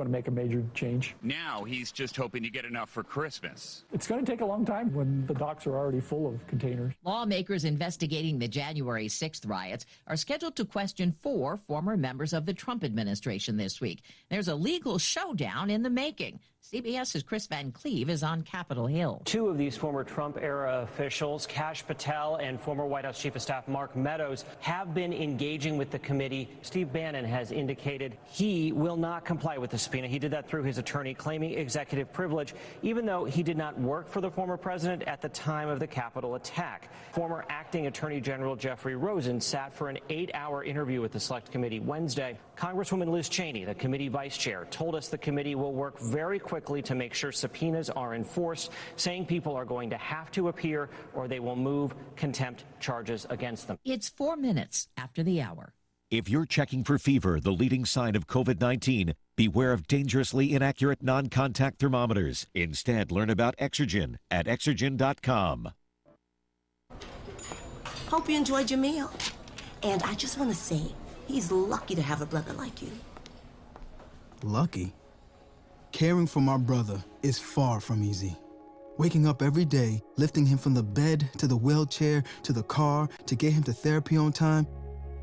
going to make a major change. Now he's just hoping to get enough for Christmas. It's going to take a long time when the docks are already full of containers. Lawmakers investigating the January 6th riots are scheduled to question four former members of the Trump administration this week. There's a legal showdown in the making. CBS's Chris Van Cleave is on Capitol Hill. Two of these former Trump era officials, Kash Patel and former White House Chief of Staff Mark Meadows, have been engaging with the committee. Steve Bannon has indicated he will not comply with the subpoena. He did that through his attorney, claiming executive privilege, even though he did not work for the former president at the time of the Capitol attack. Former acting Attorney General Jeffrey Rosen sat for an eight hour interview with the Select Committee Wednesday. Congresswoman Liz Cheney, the committee vice chair, told us the committee will work very quickly to make sure subpoenas are enforced, saying people are going to have to appear or they will move contempt charges against them. It's four minutes after the hour. If you're checking for fever, the leading sign of COVID 19, beware of dangerously inaccurate non contact thermometers. Instead, learn about Exergen at Exergen.com. Hope you enjoyed your meal. And I just want to say, he's lucky to have a brother like you. Lucky? Caring for my brother is far from easy. Waking up every day, lifting him from the bed to the wheelchair to the car to get him to therapy on time,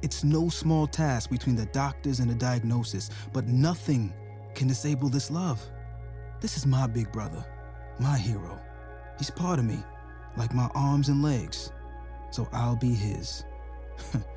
it's no small task between the doctors and the diagnosis, but nothing can disable this love. This is my big brother, my hero. He's part of me, like my arms and legs. So I'll be his. [LAUGHS]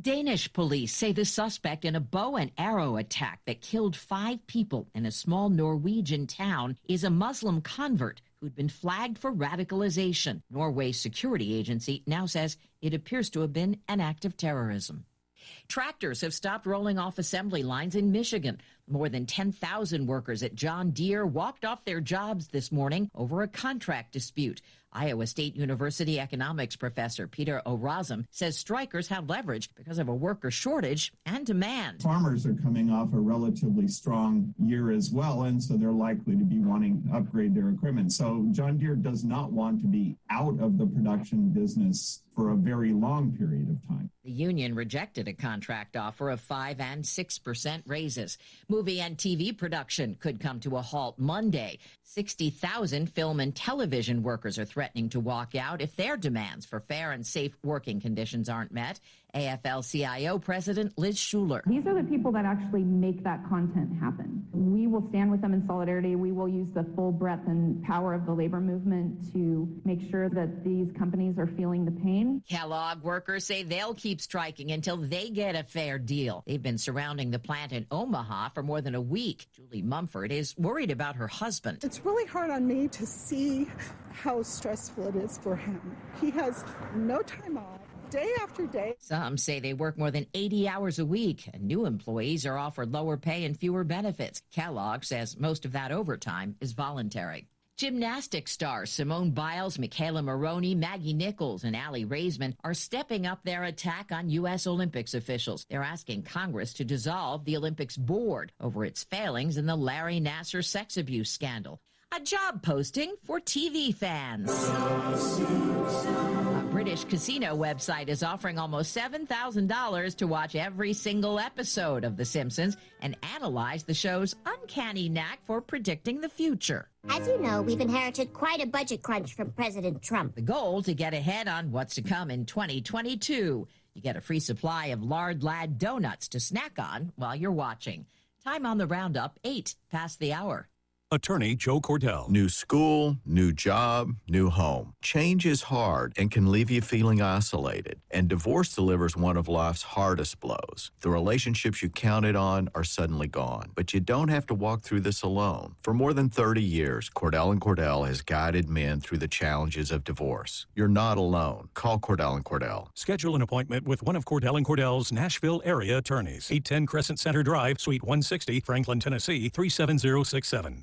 Danish police say the suspect in a bow and arrow attack that killed five people in a small Norwegian town is a Muslim convert who'd been flagged for radicalization. Norway's security agency now says it appears to have been an act of terrorism. Tractors have stopped rolling off assembly lines in Michigan. More than 10,000 workers at John Deere walked off their jobs this morning over a contract dispute. Iowa State University economics professor Peter Orazem says strikers have leverage because of a worker shortage and demand. Farmers are coming off a relatively strong year as well, and so they're likely to be wanting to upgrade their equipment. So John Deere does not want to be out of the production business for a very long period of time. The union rejected a contract offer of 5 and 6% raises. Movie and TV production could come to a halt Monday. 60,000 film and television workers are threatening to walk out if their demands for fair and safe working conditions aren't met. AFL CIO President Liz Shuler. These are the people that actually make that content happen. We will stand with them in solidarity. We will use the full breadth and power of the labor movement to make sure that these companies are feeling the pain. Kellogg workers say they'll keep striking until they get a fair deal. They've been surrounding the plant in Omaha for more than a week. Julie Mumford is worried about her husband. It's really hard on me to see how stressful it is for him. He has no time off day after day. Some say they work more than 80 hours a week, and new employees are offered lower pay and fewer benefits. Kellogg says most of that overtime is voluntary. Gymnastics stars Simone Biles, McKayla Maroney, Maggie Nichols, and Aly Raisman are stepping up their attack on U.S. Olympics officials. They're asking Congress to dissolve the Olympics board over its failings in the Larry Nassar sex abuse scandal. A job posting for TV fans. A British casino website is offering almost $7,000 to watch every single episode of The Simpsons and analyze the show's uncanny knack for predicting the future. As you know, we've inherited quite a budget crunch from President Trump. The goal to get ahead on what's to come in 2022. You get a free supply of lard lad donuts to snack on while you're watching. Time on the roundup, 8 past the hour. Attorney Joe Cordell. New school, new job, new home. Change is hard and can leave you feeling isolated. And divorce delivers one of life's hardest blows. The relationships you counted on are suddenly gone. But you don't have to walk through this alone. For more than 30 years, Cordell and Cordell has guided men through the challenges of divorce. You're not alone. Call Cordell and Cordell. Schedule an appointment with one of Cordell and Cordell's Nashville area attorneys. 810 Crescent Center Drive, Suite 160, Franklin, Tennessee 37067.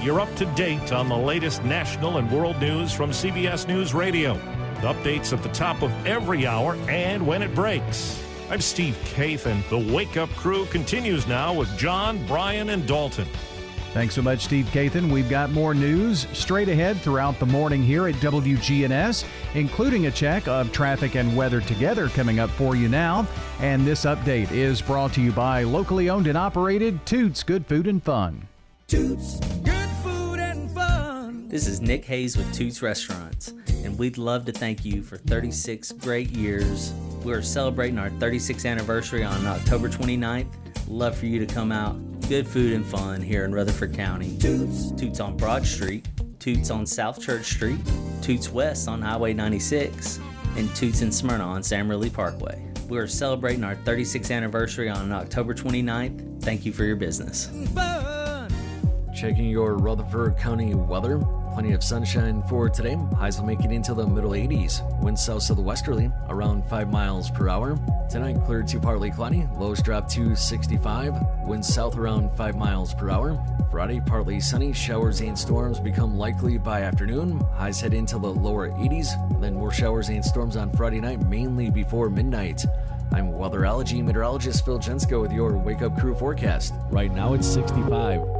You're up to date on the latest national and world news from CBS News Radio. Updates at the top of every hour and when it breaks. I'm Steve Kathan. The Wake Up Crew continues now with John, Brian, and Dalton. Thanks so much, Steve Kathan. We've got more news straight ahead throughout the morning here at WGNS, including a check of traffic and weather together coming up for you now. And this update is brought to you by locally owned and operated Toots Good Food and Fun. Toots Good Food and Fun. This is Nick Hayes with Toots Restaurants, and we'd love to thank you for 36 great years. We're celebrating our 36th anniversary on October 29th. Love for you to come out good food and fun here in Rutherford County. Toots. Toots on Broad Street, Toots on South Church Street, Toots West on Highway 96, and Toots in Smyrna on Sam Ridley Parkway. We are celebrating our 36th anniversary on October 29th. Thank you for your business. Checking your Rutherford County weather. Plenty of sunshine for today. Highs will make it into the middle 80s. Winds south to the westerly, around 5 miles per hour. Tonight, clear to partly cloudy. Lows drop to 65. Winds south around 5 miles per hour. Friday, partly sunny. Showers and storms become likely by afternoon. Highs head into the lower 80s. Then more showers and storms on Friday night, mainly before midnight. I'm weatherology meteorologist Phil Jensko with your Wake Up Crew forecast. Right now it's 65.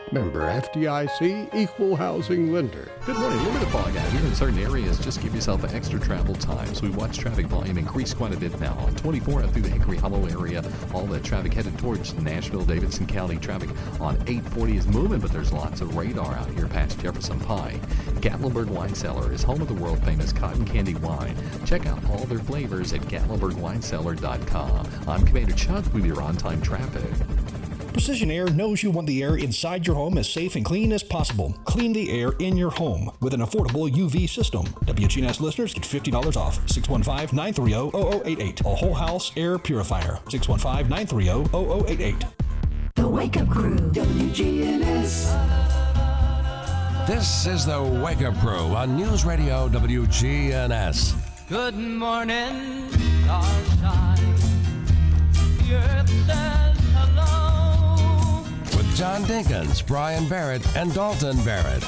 Member FDIC, equal housing lender. Good morning. Limited fog out here in certain areas. Just give yourself extra travel time. So we watch traffic volume increase quite a bit now. On 24 up through the Hickory Hollow area, all that traffic headed towards Nashville, Davidson County. Traffic on 840 is moving, but there's lots of radar out here past Jefferson Pike. Gatlinburg Wine Cellar is home of the world famous cotton candy wine. Check out all their flavors at GatlinburgWineCellar.com. I'm Commander Chuck with your on time traffic. Precision Air knows you want the air inside your home as safe and clean as possible. Clean the air in your home with an affordable UV system. WGNS listeners get $50 off. 615-930-0088. A whole house air purifier. 615-930-0088. The Wake Up Crew, WGNS. This is the Wake Up Crew on News Radio WGNS. Good morning, starshine. The earth says hello. With John Dinkins, Brian Barrett, and Dalton Barrett.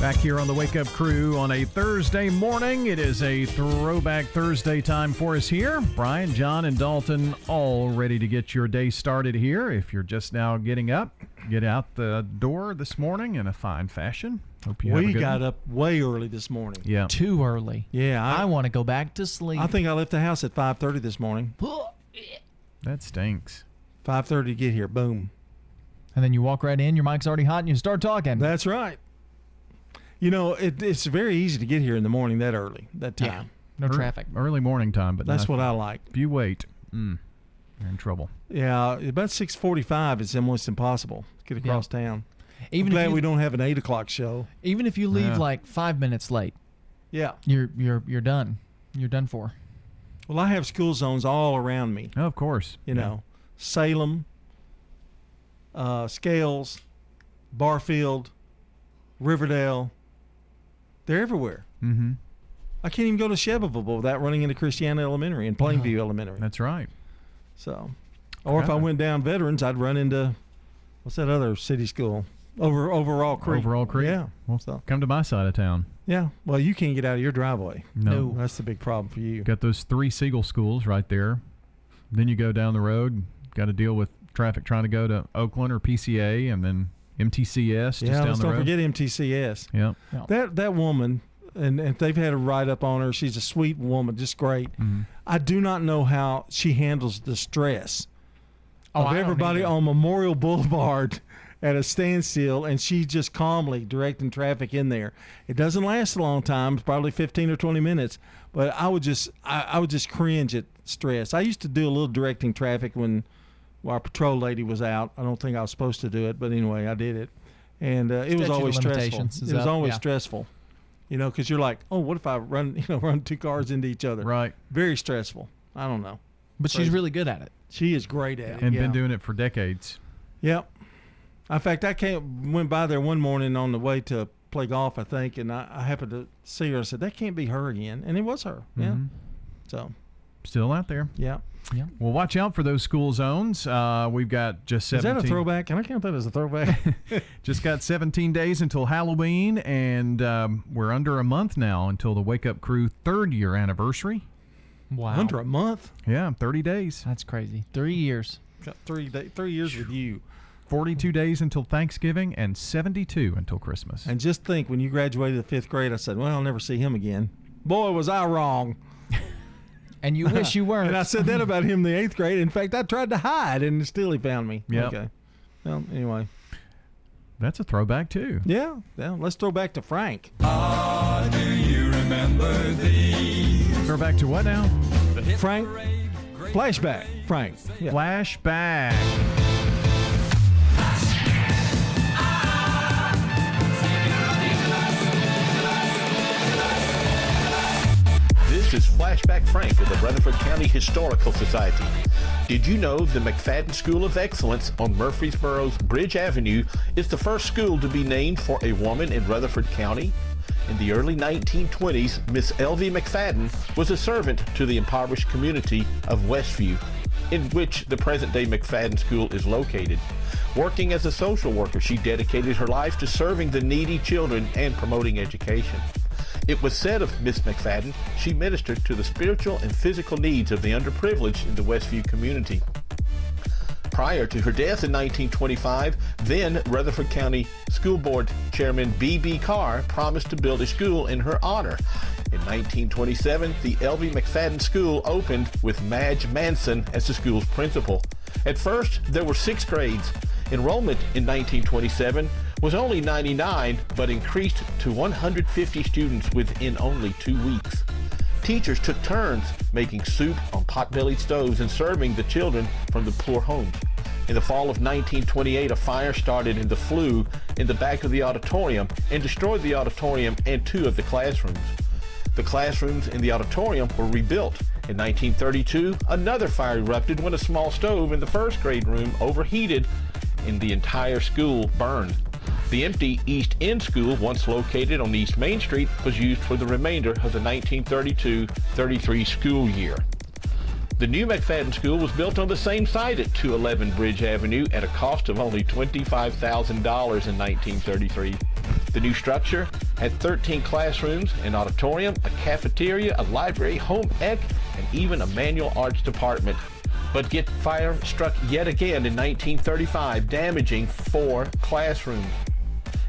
Back here on the Wake Up Crew on a Thursday morning. It is a throwback Thursday time for us here. Brian, John, and Dalton all ready to get your day started here. If you're just now getting up, get out the door this morning in a fine fashion. Hope you have a we good got one. up way early this morning. Yeah. Too early. Yeah, I, want to go back to sleep. I think I left the house at 5:30 this morning. That stinks. 5:30 to get here. Boom. And then you walk right in, your mic's already hot, and you start talking. That's right. You know, it, it's very easy to get here in the morning that early, that time. Yeah. No Ear- traffic. Early morning time, but That's not- what I like. If you wait, mm, you're in trouble. Yeah, about 6:45 it's almost impossible to get across town. Even I'm if glad you- we don't have an eight o'clock show. Even if you leave Yeah. like five minutes late, Yeah. you're you're you're done. You're done for. Well, I have school zones all around me. Oh, of course. You Yeah. know, Salem, uh, Scales, Barfield, Riverdale. They're everywhere. Mm-hmm. I can't even go to Shelbyville without running into Christiana Elementary and Plainview Elementary. That's right. So, or if I went down Veterans, I'd run into what's that other city school? Over Overall Creek. Overall Creek. Yeah. Well, come to my side of town. Yeah. Well, you can't get out of your driveway. No. That's the big problem for you. Got those three Siegel schools right there. Then you go down the road, got to deal with traffic trying to go to Oakland or PCA, and then MTCS just yeah, down let's don't road. forget MTCS. Yeah. That that woman, and, and they've had a write up on her. She's a sweet woman, just great. Mm-hmm. I do not know how she handles the stress Oh, of I everybody on Memorial [LAUGHS] Boulevard at a standstill, and she just calmly directing traffic in there. It doesn't last a long time; it's probably fifteen or twenty minutes. But I would just, I, I would just cringe at stress. I used to do a little directing traffic when our patrol lady was out. I don't think I was supposed to do it, but anyway, I did it, and uh, it was always stressful. It was always yeah. stressful, you know, because you're like, oh, what if I run, [LAUGHS] you know, run two cars into each other? Right. Very stressful. I don't know. But she's really good at it. She is great at it. and yeah. been doing it for decades. Yep. In fact, I came went by there one morning on the way to play golf, I think, and I, I happened to see her. I said, "That can't be her again," and it was her. Yeah. Mhm. So Still out there. yeah. Yeah. Well, watch out for those school zones. Uh, we've got just 17. Is that a throwback? Can I count that as a throwback? [LAUGHS] Just got 17 days until Halloween, and um, we're under a month now until the Wake Up Crew third year anniversary. Wow. Under a month. Yeah, 30 days. That's crazy. Three years. Got three day, three years with you. 42 days until Thanksgiving and 72 until Christmas. And just think, when you graduated the fifth grade, I said, "Well, I'll never see him again." Boy, was I wrong. And you wish you weren't. [LAUGHS] and I said that about him in the eighth grade. In fact, I tried to hide, and still he found me. Yeah. Okay. Well, anyway. That's a throwback, too. Yeah. Yeah. Let's throw back to Frank. Do you remember these? Throwback to what now? Frank. Flashback. Frank. Yeah. Flashback. Flashback Frank of the Rutherford County Historical Society. Did you know the McFadden School of Excellence on Murfreesboro's Bridge Avenue is the first school to be named for a woman in Rutherford County? In the early 1920s, Miss L.V. McFadden was a servant to the impoverished community of Westview, in which the present-day McFadden School is located. Working as a social worker, she dedicated her life to serving the needy children and promoting education. It was said of Miss McFadden, she ministered to the spiritual and physical needs of the underprivileged in the Westview community. Prior to her death in 1925, then Rutherford County School Board Chairman B.B. Carr promised to build a school in her honor. In 1927, the L.V. McFadden School opened with Madge Manson as the school's principal. At first, there were six grades. Enrollment in 1927 was only 99, but increased to 150 students within only two weeks. Teachers took turns making soup on pot-bellied stoves and serving the children from the poor homes. In the fall of 1928, a fire started in the flue in the back of the auditorium and destroyed the auditorium and two of the classrooms. The classrooms in the auditorium were rebuilt. In 1932, another fire erupted when a small stove in the first grade room overheated and the entire school burned. The empty East End School, once located on East Main Street, was used for the remainder of the 1932-33 school year. The new McFadden School was built on the same site at 211 Bridge Avenue at a cost of only $25,000 in 1933. The new structure had 13 classrooms, an auditorium, a cafeteria, a library, home ec, and even a manual arts department. But get fire struck yet again in 1935, damaging four classrooms.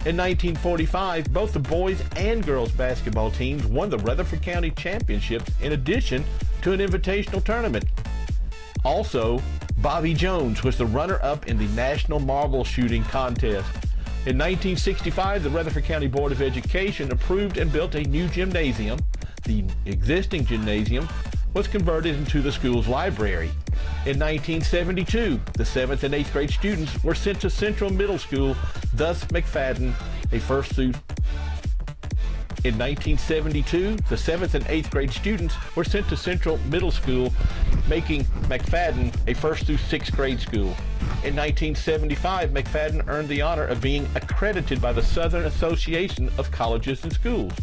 In 1945, both the boys and girls basketball teams won the Rutherford County Championship in addition to an invitational tournament. Also, Bobby Jones was the runner-up in the National Marble Shooting Contest. In 1965, the Rutherford County Board of Education approved and built a new gymnasium. The existing gymnasium was converted into the school's library. In 1972, the 7th and 8th grade students were sent to Central Middle School, thus McFadden, a first through in 1972, the 7th and 8th grade students were sent to Central Middle School, making McFadden a first through 6th grade school. In 1975, McFadden earned the honor of being accredited by the Southern Association of Colleges and Schools.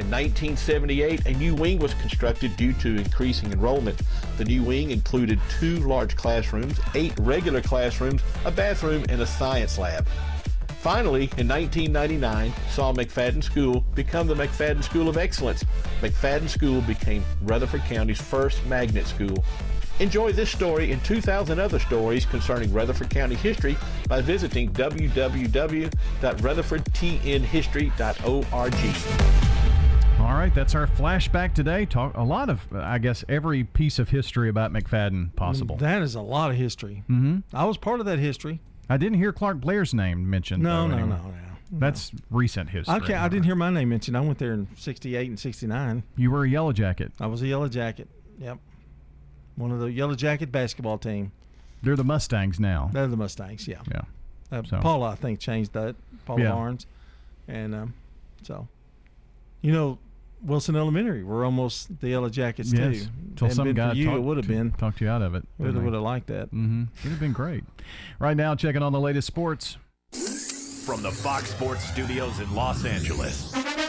In 1978, a new wing was constructed due to increasing enrollment. The new wing included two large classrooms, eight regular classrooms, a bathroom, and a science lab. Finally, in 1999, saw McFadden School become the McFadden School of Excellence. McFadden School became Rutherford County's first magnet school. Enjoy this story and 2,000 other stories concerning Rutherford County history by visiting www.rutherfordtnhistory.org. All right, that's our flashback today. Talk a lot of, I guess, every piece of history about McFadden possible. That is a lot of history. Mm-hmm. I was part of that history. I didn't hear Clark Blair's name mentioned. No, though, no, anyway. no, no. That's recent history. I can't, I didn't hear my name mentioned. I went there in '68 and '69. You were a Yellow Jacket. I was a Yellow Jacket. Yep, one of the Yellow Jacket basketball team. They're the Mustangs now. They're the Mustangs. Yeah. Yeah. Uh, So- Paula, I think, changed that. Paula Yeah. Barnes, and um, so, you know, Wilson Elementary. We're almost the Yellow Jackets Yes. too. Till Hadn't some been for guy you, talked it would have been. talked you out of it. Would have would have liked that. Mm-hmm. Would have been great. Right now, checking on the latest sports. From the Fox Sports Studios in Los Angeles, here's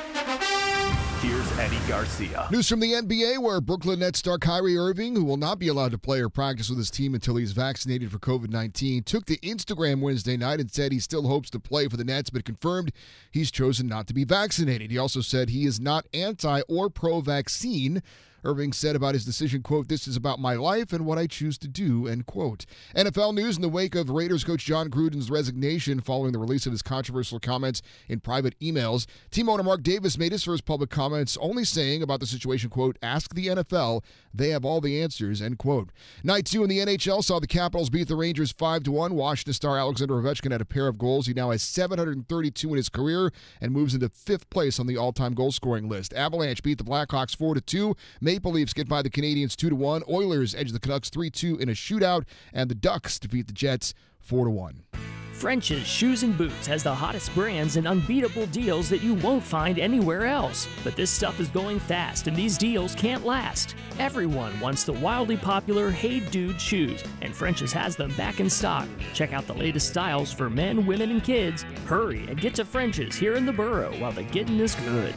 Eddie Garcia. News from the NBA where Brooklyn Nets star Kyrie Irving, who will not be allowed to play or practice with his team until he's vaccinated for COVID 19, took to Instagram Wednesday night and said he still hopes to play for the Nets, but confirmed he's chosen not to be vaccinated. He also said he is not anti or pro vaccine. Irving said about his decision, quote, this is about my life and what I choose to do, end quote. NFL news in the wake of Raiders coach Jon Gruden's resignation following the release of his controversial comments in private emails. Team owner Mark Davis made his first public comments only saying about the situation, quote, ask the NFL. They have all the answers, end quote. Night two in the NHL saw the Capitals beat the Rangers 5 to 1. Washington star Alexander Ovechkin had a pair of goals. He now has 732 in his career and moves into fifth place on the all-time goal scoring list. Avalanche beat the Blackhawks 4 to 2. Maple Leafs get by the Canadiens 2 to 1. Oilers edge the Canucks 3 2 in a shootout. And the Ducks defeat the Jets 4 to 1. French's Shoes and Boots has the hottest brands and unbeatable deals that you won't find anywhere else. But this stuff is going fast and these deals can't last. Everyone wants the wildly popular Hey Dude shoes, and French's has them back in stock. Check out the latest styles for men, women, and kids. Hurry and get to French's here in the borough while the getting is good.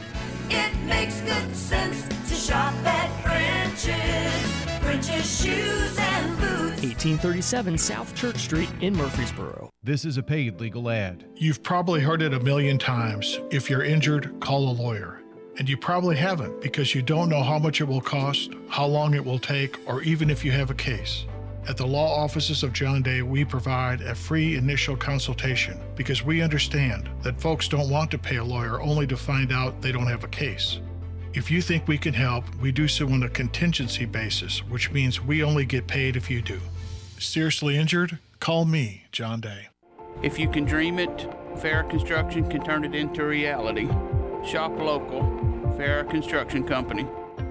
It makes good sense to shop at French's. French's Shoes and Boots. 1837 South Church Street in Murfreesboro. This is a paid legal ad. You've probably heard it a million times. If you're injured, call a lawyer. And you probably haven't because you don't know how much it will cost, how long it will take, or even if you have a case. At the law offices of John Day, we provide a free initial consultation because we understand that folks don't want to pay a lawyer only to find out they don't have a case. If you think we can help, we do so on a contingency basis, which means we only get paid if you do. Seriously injured? Call me, John Day. If you can dream it, Farrah Construction can turn it into reality. Shop local, Farrah Construction Company.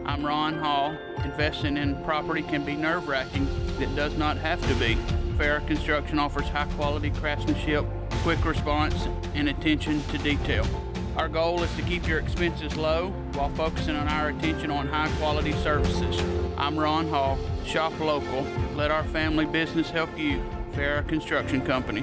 I'm Ron Hall. Investing in property can be nerve wracking. It does not have to be. Farrah Construction offers high quality craftsmanship, quick response, and attention to detail. Our goal is to keep your expenses low while focusing on our attention on high quality services. I'm Ron Hall. Shop local. Let our family business help you. Farrah Construction Company.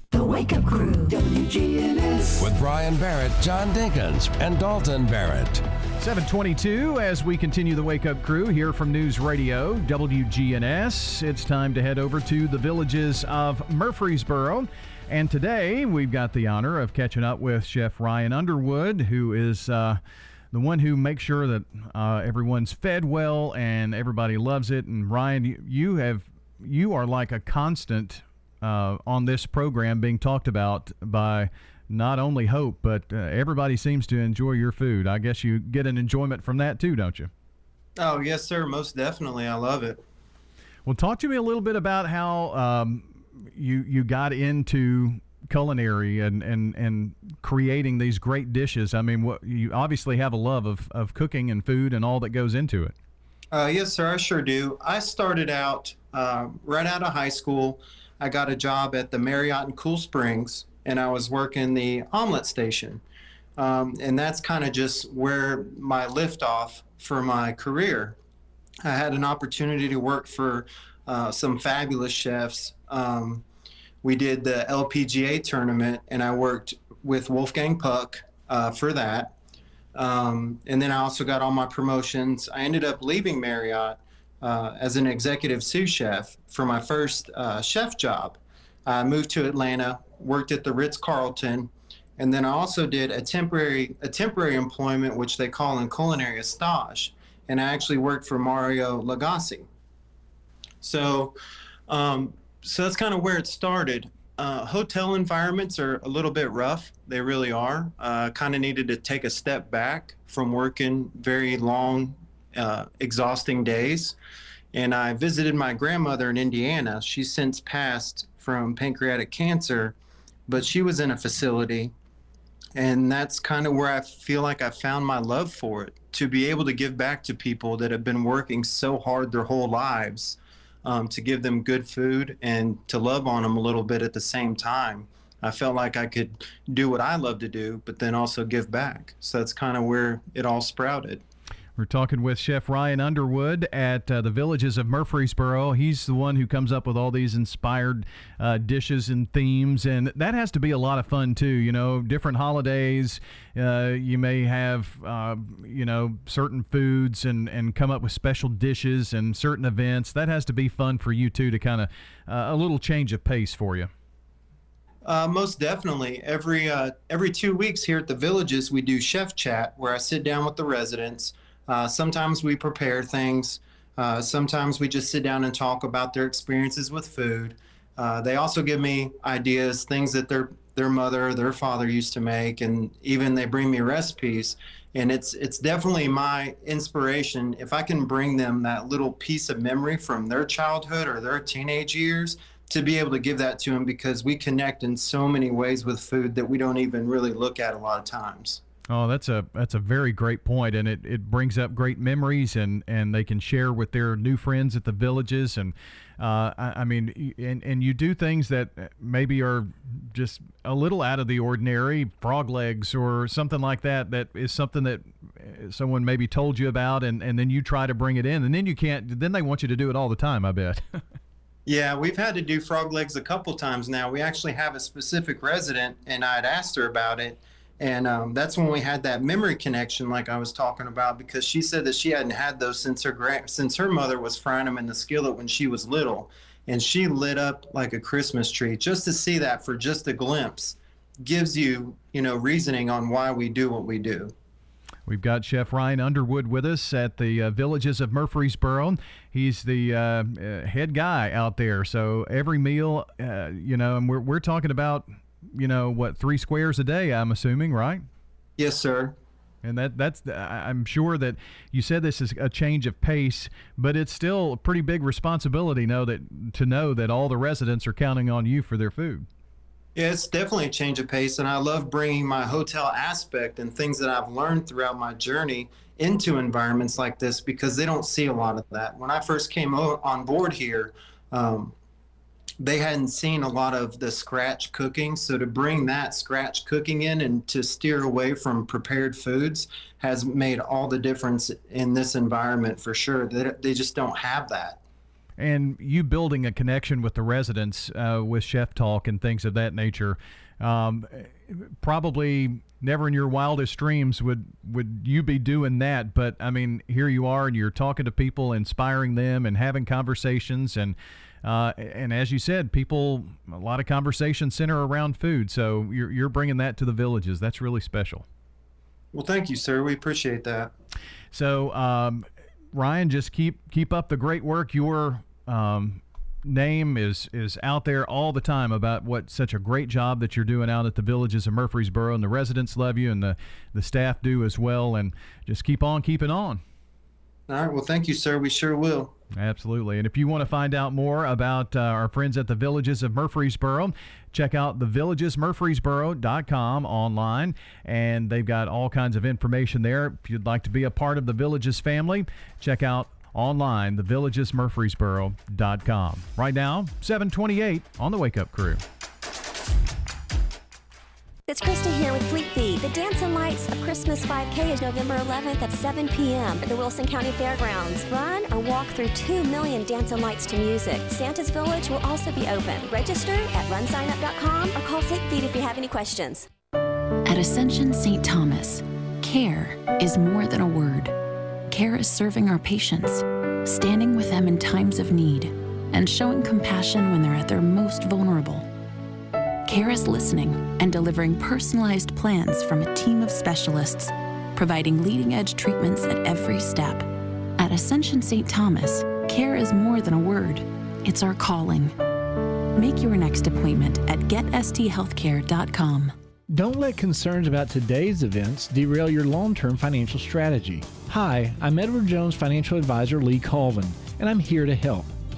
The Wake Up Crew, WGNS. With Brian Barrett, John Dinkins, and Dalton Barrett. 722 as we continue the wake up crew here from News Radio WGNS. It's time to head over to the villages of Murfreesboro. And today we've got the honor of catching up with Chef Ryan Underwood, who is uh, the one who makes sure that uh, everyone's fed well and everybody loves it. And Ryan, you, you have you are like a constant uh, on this program being talked about by not only Hope, but uh, everybody seems to enjoy your food. I guess you get an enjoyment from that too, don't you? Oh, yes, sir. Most definitely. I love it. Well, talk to me a little bit about how um, you you got into culinary and, and, and creating these great dishes. I mean, what you obviously have a love of, of cooking and food and all that goes into it. Uh, yes, sir. I sure do. I started out uh, right out of high school. I got a job at the Marriott in Cool Springs, and I was working the omelet station. Um, and that's kind of just where my liftoff for my career. I had an opportunity to work for uh, some fabulous chefs. Um, we did the LPGA tournament, and I worked with Wolfgang Puck uh, for that. Um, and then I also got all my promotions. I ended up leaving Marriott uh, as an executive sous chef for my first uh, chef job. I moved to Atlanta, worked at the Ritz Carlton, and then I also did a temporary a temporary employment, which they call in culinary a stage, and I actually worked for Mario Lagasse. So, um, so that's kind of where it started. Uh, hotel environments are a little bit rough. They really are. Uh, kind of needed to take a step back from working very long, uh, exhausting days. And I visited my grandmother in Indiana. She's since passed from pancreatic cancer, but she was in a facility. And that's kind of where I feel like I found my love for it to be able to give back to people that have been working so hard their whole lives um, to give them good food and to love on them a little bit at the same time. I felt like I could do what I love to do, but then also give back. So that's kind of where it all sprouted. We're talking with Chef Ryan Underwood at uh, the Villages of Murfreesboro. He's the one who comes up with all these inspired uh, dishes and themes, and that has to be a lot of fun too. You know, different holidays, uh, you may have uh, you know certain foods and and come up with special dishes and certain events. That has to be fun for you too to kind of uh, a little change of pace for you. Uh, most definitely. Every uh, every two weeks here at the villages, we do chef chat, where I sit down with the residents. Uh, sometimes we prepare things. Uh, sometimes we just sit down and talk about their experiences with food. Uh, they also give me ideas, things that their their mother, their father used to make, and even they bring me recipes. And it's it's definitely my inspiration. If I can bring them that little piece of memory from their childhood or their teenage years, to be able to give that to them because we connect in so many ways with food that we don't even really look at a lot of times. Oh, that's a that's a very great point, and it, it brings up great memories, and, and they can share with their new friends at the villages, and uh, I, I mean, and and you do things that maybe are just a little out of the ordinary, frog legs or something like that. That is something that uh, someone maybe told you about, and, and then you try to bring it in, and then you can't. Then they want you to do it all the time. I bet. [LAUGHS] Yeah, we've had to do frog legs a couple times now. We actually have a specific resident, and I'd asked her about it, and um, that's when we had that memory connection, like I was talking about, because she said that she hadn't had those since her grand, since her mother was frying them in the skillet when she was little, and she lit up like a Christmas tree. Just to see that for just a glimpse gives you, you know, reasoning on why we do what we do. We've got Chef Ryan Underwood with us at the uh, Villages of Murfreesboro. He's the uh, uh, head guy out there. So every meal, uh, you know, and we're, we're talking about you know what three squares a day i'm assuming right? Yes sir. And that that's i'm sure that you said this is a change of pace but it's still a pretty big responsibility know that to know that all the residents are counting on you for their food. Yeah, it's definitely a change of pace, and I love bringing my hotel aspect and things that I've learned throughout my journey into environments like this because they don't see a lot of that. When I first came on board here, um, they hadn't seen a lot of the scratch cooking. So to bring that scratch cooking in and to steer away from prepared foods has made all the difference in this environment for sure. They, they just don't have that. And you building a connection with the residents uh, with Chef Talk and things of that nature. Um, probably never in your wildest dreams would would you be doing that but i mean here you are and you're talking to people inspiring them and having conversations and uh, and as you said, people, a lot of conversations center around food. So you're, you're bringing that to the villages. That's really special. Well, thank you, sir. We appreciate that. So, um, Ryan, just keep keep up the great work. Your um, name is is out there all the time about what such a great job that you're doing out at the villages of Murfreesboro, and the residents love you, and the the staff do as well. And just keep on keeping on. All right. Well, thank you, sir. We sure will. Absolutely. And if you want to find out more about uh, our friends at the Villages of Murfreesboro, check out thevillagesmurfreesboro.com online. And they've got all kinds of information there. If you'd like to be a part of the Villages family, check out online thevillagesmurfreesboro.com. Right now, 728 on the Wake Up Crew. It's Krista here with Fleet Feet. The Dancing Lights of Christmas 5K is November 11th at 7 p.m. at the Wilson County Fairgrounds. Run or walk through 2 million dancing lights to music. Santa's Village will also be open. Register at runsignup.com or call Fleet Feet if you have any questions. At Ascension St. Thomas, care is more than a word. Care is serving our patients, standing with them in times of need, and showing compassion when they're at their most vulnerable. Care is listening and delivering personalized plans from a team of specialists, providing leading edge treatments at every step. At Ascension St. Thomas, care is more than a word, it's our calling. Make your next appointment at getsthealthcare.com. Don't let concerns about today's events derail your long term financial strategy. Hi, I'm Edward Jones financial advisor Lee Colvin, and I'm here to help.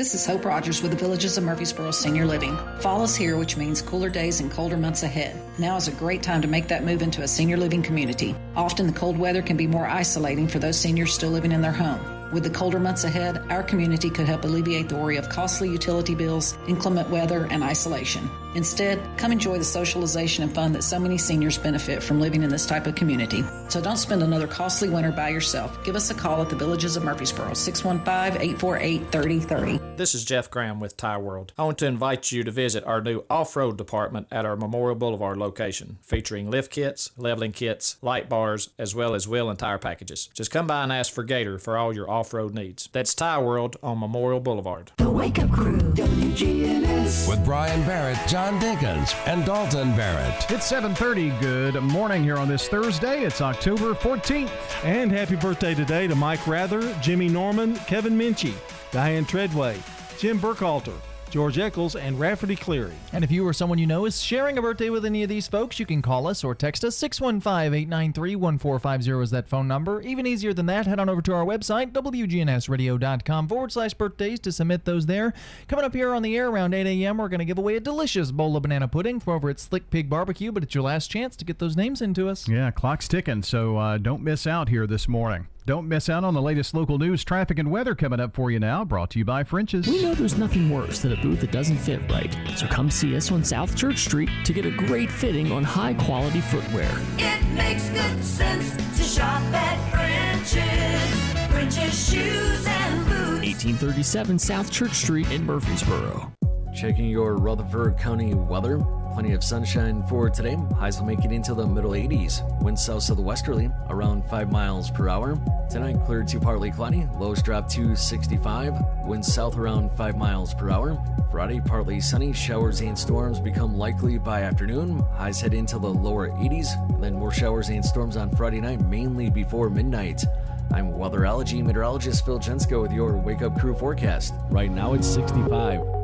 This is Hope Rogers with the Villages of Murfreesboro Senior Living. Fall is here, which means cooler days and colder months ahead. Now is a great time to make that move into a senior living community. Often the cold weather can be more isolating for those seniors still living in their home. With the colder months ahead, our community could help alleviate the worry of costly utility bills, inclement weather, and isolation. Instead, come enjoy the socialization and fun that so many seniors benefit from living in this type of community. So don't spend another costly winter by yourself. Give us a call at the Villages of Murfreesboro, 615 848 3030. This is Jeff Graham with Tire World. I want to invite you to visit our new off road department at our Memorial Boulevard location, featuring lift kits, leveling kits, light bars, as well as wheel and tire packages. Just come by and ask for Gator for all your off road needs. That's Tire World on Memorial Boulevard. The Wake Up Crew, WGNS. With Brian Barrett, John Dinkins, and Dalton Barrett. It's 7:30. Good morning here on this Thursday. It's October 14th. And happy birthday today to Mike Rather, Jimmy Norman, Kevin Minchie, Diane Treadway, Jim Burkhalter, George Eccles, and Rafferty Cleary. And if you or someone you know is sharing a birthday with any of these folks, you can call us or text us 615 893 1450 is that phone number. Even easier than that, head on over to our website, WGNSradio.com forward slash birthdays to submit those there. Coming up here on the air around 8 a.m., we're going to give away a delicious bowl of banana pudding from over at Slick Pig Barbecue, but it's your last chance to get those names into us. Yeah, clock's ticking, so uh, don't miss out here this morning. Don't miss out on the latest local news, traffic, and weather coming up for you now. Brought to you by French's. We know there's nothing worse than a boot that doesn't fit right. So come see us on South Church Street to get a great fitting on high quality footwear. It makes good sense to shop at French's. French's shoes and boots. 1837 South Church Street in Murfreesboro. Checking your Rutherford County weather. Plenty of sunshine for today. Highs will make it into the middle 80s. Winds south to westerly, around 5 miles per hour. Tonight, clear to partly cloudy. Lows drop to 65. Winds south around 5 miles per hour. Friday, partly sunny. Showers and storms become likely by afternoon. Highs head into the lower 80s. Then more showers and storms on Friday night, mainly before midnight. I'm weatherology meteorologist Phil Jensko with your Wake Up Crew forecast. Right now, it's 65.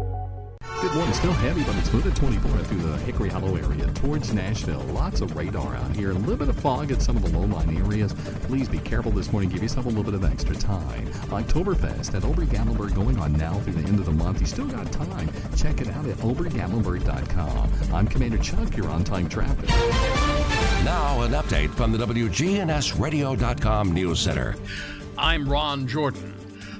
Good morning. Still heavy, but it's moving 24 through the Hickory Hollow area towards Nashville. Lots of radar out here. A little bit of fog at some of the low-lying areas. Please be careful this morning. Give yourself a little bit of extra time. Oktoberfest at Ober Gatlinburg going on now through the end of the month. You still got time. Check it out at obergatlinburg.com. I'm Commander Chuck. You're on time traffic. Now, an update from the WGNSradio.com News Center. I'm Ron Jordan.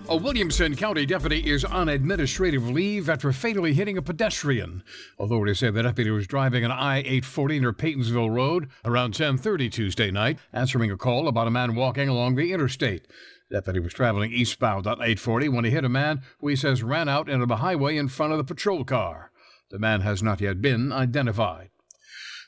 A Williamson County deputy is on administrative leave after fatally hitting a pedestrian. Authorities say the deputy was driving an I-840 near Peytonsville Road around 10:30 Tuesday night, answering a call about a man walking along the interstate. The deputy was traveling eastbound on 840 when he hit a man who he says ran out into the highway in front of the patrol car. The man has not yet been identified.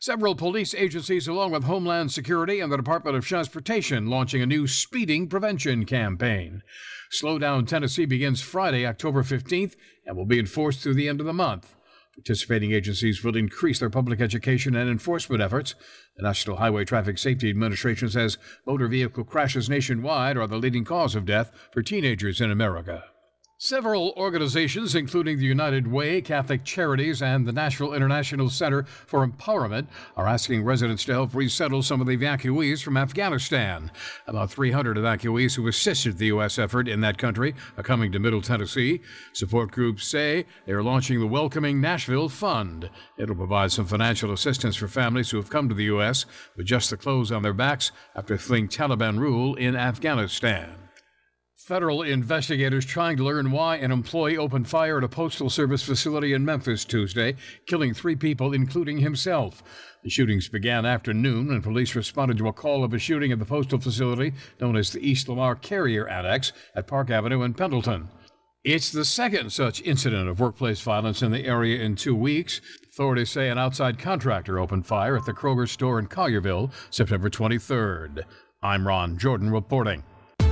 Several police agencies, along with Homeland Security and the Department of Transportation, launching a new speeding prevention campaign. Slow Down Tennessee begins Friday, October 15th, and will be enforced through the end of the month. Participating agencies will increase their public education and enforcement efforts. The National Highway Traffic Safety Administration says motor vehicle crashes nationwide are the leading cause of death for teenagers in America. Several organizations, including the United Way, Catholic Charities, and the Nashville International Center for Empowerment, are asking residents to help resettle some of the evacuees from Afghanistan. About 300 evacuees who assisted the U.S. effort in that country are coming to Middle Tennessee. Support groups say they are launching the Welcoming Nashville Fund. It'll provide some financial assistance for families who have come to the U.S. with just the clothes on their backs after fleeing Taliban rule in Afghanistan. Federal investigators trying to learn why an employee opened fire at a postal service facility in Memphis Tuesday, killing three people, including himself. The shootings began after noon when police responded to a call of a shooting at the postal facility known as the East Lamar Carrier Annex at Park Avenue in Pendleton. It's the second such incident of workplace violence in the area in two weeks. Authorities say an outside contractor opened fire at the Kroger store in Collierville September 23rd. I'm Ron Jordan reporting.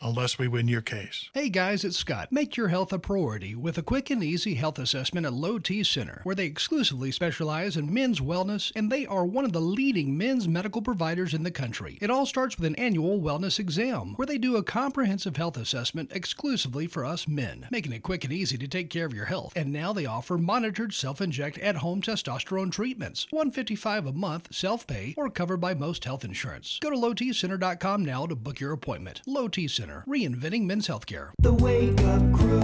unless we win your case. Hey guys, it's Scott. Make your health a priority with a quick and easy health assessment at Low T Center, where they exclusively specialize in men's wellness and they are one of the leading men's medical providers in the country. It all starts with an annual wellness exam, where they do a comprehensive health assessment exclusively for us men, making it quick and easy to take care of your health. And now they offer monitored self-inject at-home testosterone treatments, 155 a month, self-pay, or covered by most health insurance. Go to lowtcenter.com now to book your appointment. Low T Center, reinventing men's healthcare. The Wake Up Crew,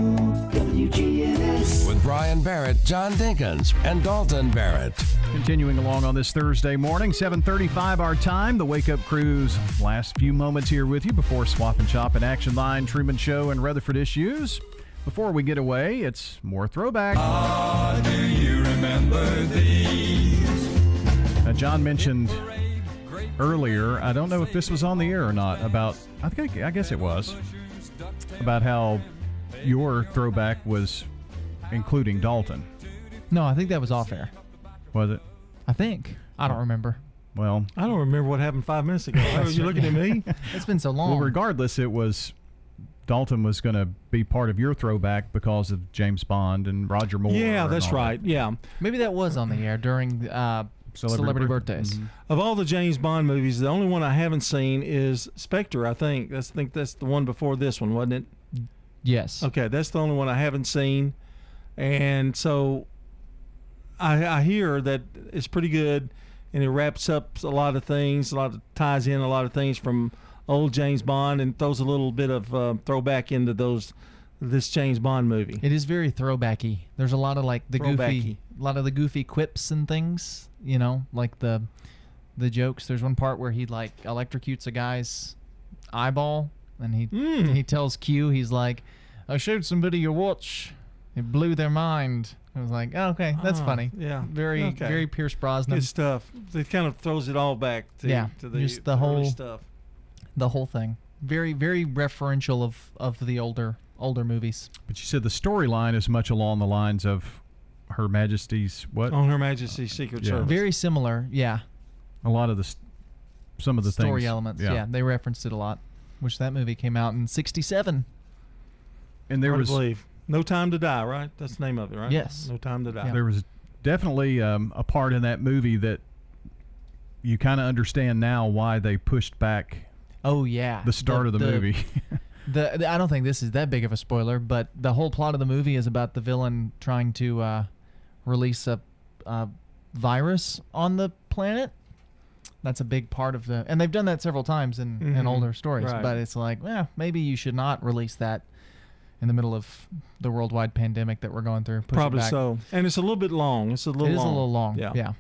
WGNS. With Brian Barrett, John Dinkins, and Dalton Barrett. Continuing along on this Thursday morning, 7:35 our time. The Wake Up Crew's last few moments here with you before Swap and Chop and Action Line, Truman Show, and Rutherford issues. Before we get away, it's more throwback. Ah, do you remember these? Now, John mentioned earlier. I don't know if this was on the air or not. About I think I guess it was about how your throwback was including Dalton. No, I think that was off air. Was it? I think. I don't remember. Well, I don't remember what happened five minutes ago. [LAUGHS] Are you looking at me? [LAUGHS] It's been so long. Well, regardless, it was Dalton was going to be part of your throwback because of James Bond and Roger Moore. Yeah, that's all that. right. Yeah. Maybe that was on the air during uh, celebrity, bir- birthdays. Mhm. Of all the James Bond movies, the only one I haven't seen is Spectre. I think that's I think that's the one before this one, wasn't it? Yes. Okay, that's the only one I haven't seen, and so I, I hear that it's pretty good, and it wraps up a lot of things, a lot of ties in a lot of things from old James Bond, and throws a little bit of uh, throwback into those this James Bond movie. It is very throwbacky. There's a lot of like the goofy, Throwbacky. A lot of the goofy quips and things. You know, like the the jokes. There's one part where he like electrocutes a guy's eyeball, and he Hmm. he tells Q, he's like, "I showed somebody your watch. It blew their mind." I was like, oh, "Okay, that's Ah, funny." yeah. very Okay. very Pierce Brosnan. Good stuff. It kind of throws it all back to, yeah, to the, just the whole stuff. the whole thing. Very very referential of of the older older movies. But you said the storyline is much along the lines of Her Majesty's what? On Her Majesty's Secret Yeah. Service. Very similar. Yeah. A lot of the s- some of the story things, elements. Yeah. they referenced it a lot. Which that movie came out in '67. And there Hard to was believe. No Time to Die, right? That's the name of it, right? Yes. No Time to Die. There was definitely um, a part in that movie that you kind of understand now why they pushed back Oh yeah, the start of the, movie. [LAUGHS] [LAUGHS] the, the- I don't think this is that big of a spoiler, but the whole plot of the movie is about the villain trying to uh, release a, a virus on the planet. That's a big part of the, and they've done that several times in, in Mhm. older stories. Right. But it's like, well, maybe you should not release that in the middle of the worldwide pandemic that we're going through. Probably back. so. And it's a little bit long. It's a little It is long. a little long. Yeah. yeah.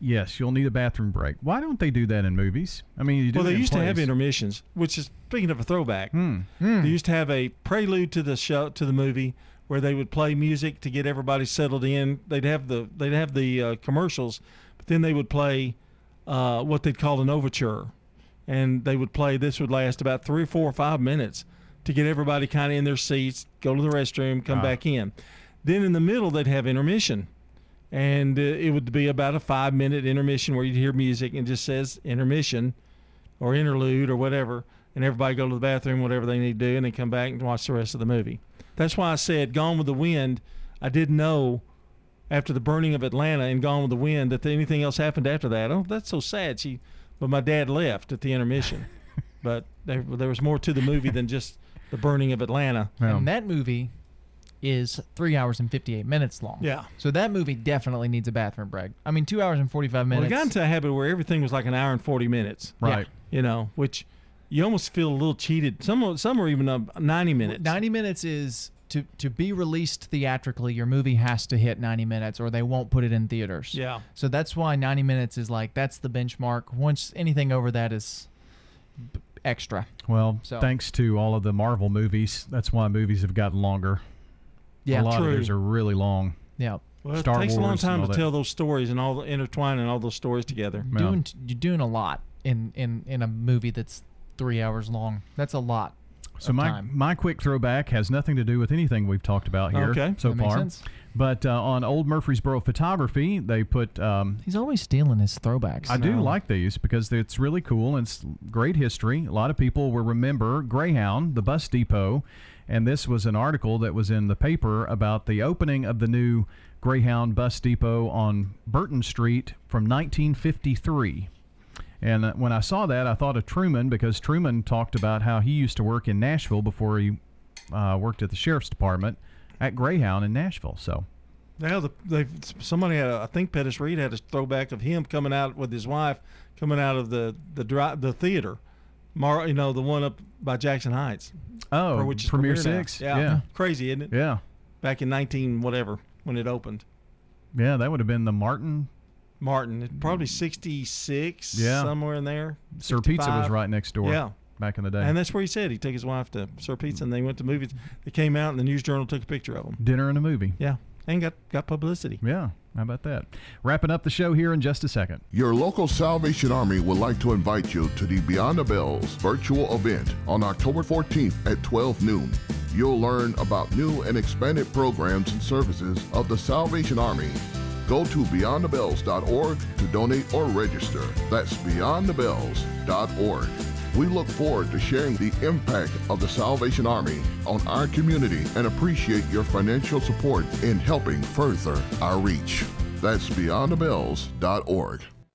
yes, you'll need a bathroom break. Why don't they do that in movies? I mean, you do Well, they in used to have intermissions, which is speaking of a throwback. Hmm. They used to have a prelude to the show to the movie where they would play music to get everybody settled in. They'd have the they'd have the uh, commercials, but then they would play uh, what they'd call an overture, and they would play. This would last about three or four or five minutes to get everybody kind of in their seats, go to the restroom, come Ah. back in. Then in the middle they'd have intermission and uh, it would be about a five minute intermission where you'd hear music and it just says intermission or interlude or whatever and everybody go to the bathroom whatever they need to do and then come back and watch the rest of the movie that's why i said gone with the wind i didn't know after the burning of atlanta and gone with the wind that anything else happened after that oh that's so sad she but my dad left at the intermission [LAUGHS] but there, there was more to the movie than just the burning of atlanta And that movie is three hours and 58 minutes long. Yeah. So that movie definitely needs a bathroom break. I mean, two hours and 45 Well, minutes. it got into a habit where everything was like an hour and forty minutes, Right. You know, which you almost feel a little cheated. Some some are even uh, ninety minutes. 90 minutes is to to be released theatrically. Your movie has to hit 90 minutes, or they won't put it in theaters. Yeah. So that's why 90 minutes is like that's the benchmark. Once anything over that is b- extra. Well, So- thanks to all of the Marvel movies, that's why movies have gotten longer. Yeah. a lot True. of theirs are really long. Yeah. Well, it Star takes a long time to that. tell those stories and all the intertwining all those stories together. Doing you're doing a lot in in in a movie that's three hours long. That's a lot. So of my time. my quick throwback has nothing to do with anything we've talked about here Okay. so That makes far. sense. But uh, on Old Murfreesboro Photography, they put. Um, He's always stealing his throwbacks. I do like these because it's really cool and it's great history. A lot of people will remember Greyhound, the bus depot, and this was an article that was in the paper about the opening of the new Greyhound bus depot on Burton Street from 1953. And uh, when I saw that, I thought of Truman because Truman talked about how he used to work in Nashville before he uh, worked at the sheriff's department at Greyhound in Nashville. So Now the they somebody had a, I think Pettis Reed had a throwback of him coming out with his wife coming out of the the dri the theater, Mar you know the one up by Jackson Heights. Oh, which is Premier Premier. Six? Yeah. Yeah. crazy, isn't it? Yeah. back in nineteen whatever when it opened. yeah, that would have been the Martin. Martin, probably mm. sixty six, Yeah. somewhere in there. Sir Pizza was right next door. Yeah. back in the day. And that's where he said he took his wife to Sir Pizza, mm. and they went to movies. They came out, and the News Journal took a picture of them. Dinner and a movie. Yeah, and got got publicity. Yeah, how about that? Wrapping up the show here in just a second. Your local Salvation Army would like to invite you to the Beyond the Bells virtual event on October 14th at 12 noon. You'll learn about new and expanded programs and services of the Salvation Army. Go to beyondthebells.org to donate or register. That's beyondthebells.org. We look forward to sharing the impact of the Salvation Army on our community and appreciate your financial support in helping further our reach. That's beyondthebells.org.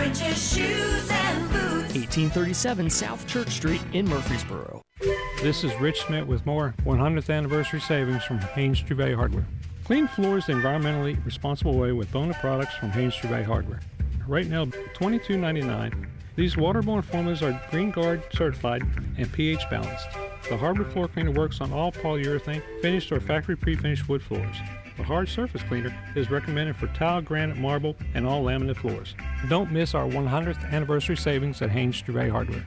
French's shoes and boots. 1837 South Church Street in Murfreesboro. This is Rich Smith with more 100th anniversary savings from Haynes Trouvé Hardware. Clean floors the environmentally responsible way with Bona products from Haynes Trouvé Hardware. Right now, $22.99. These waterborne formulas are GREENGUARD certified and pH balanced. The hardwood floor cleaner works on all polyurethane, finished or factory pre-finished wood floors. The hard surface cleaner is recommended for tile, granite, marble, and all laminate floors. Don't miss our 100th anniversary savings at Haynes Trouvé Hardware.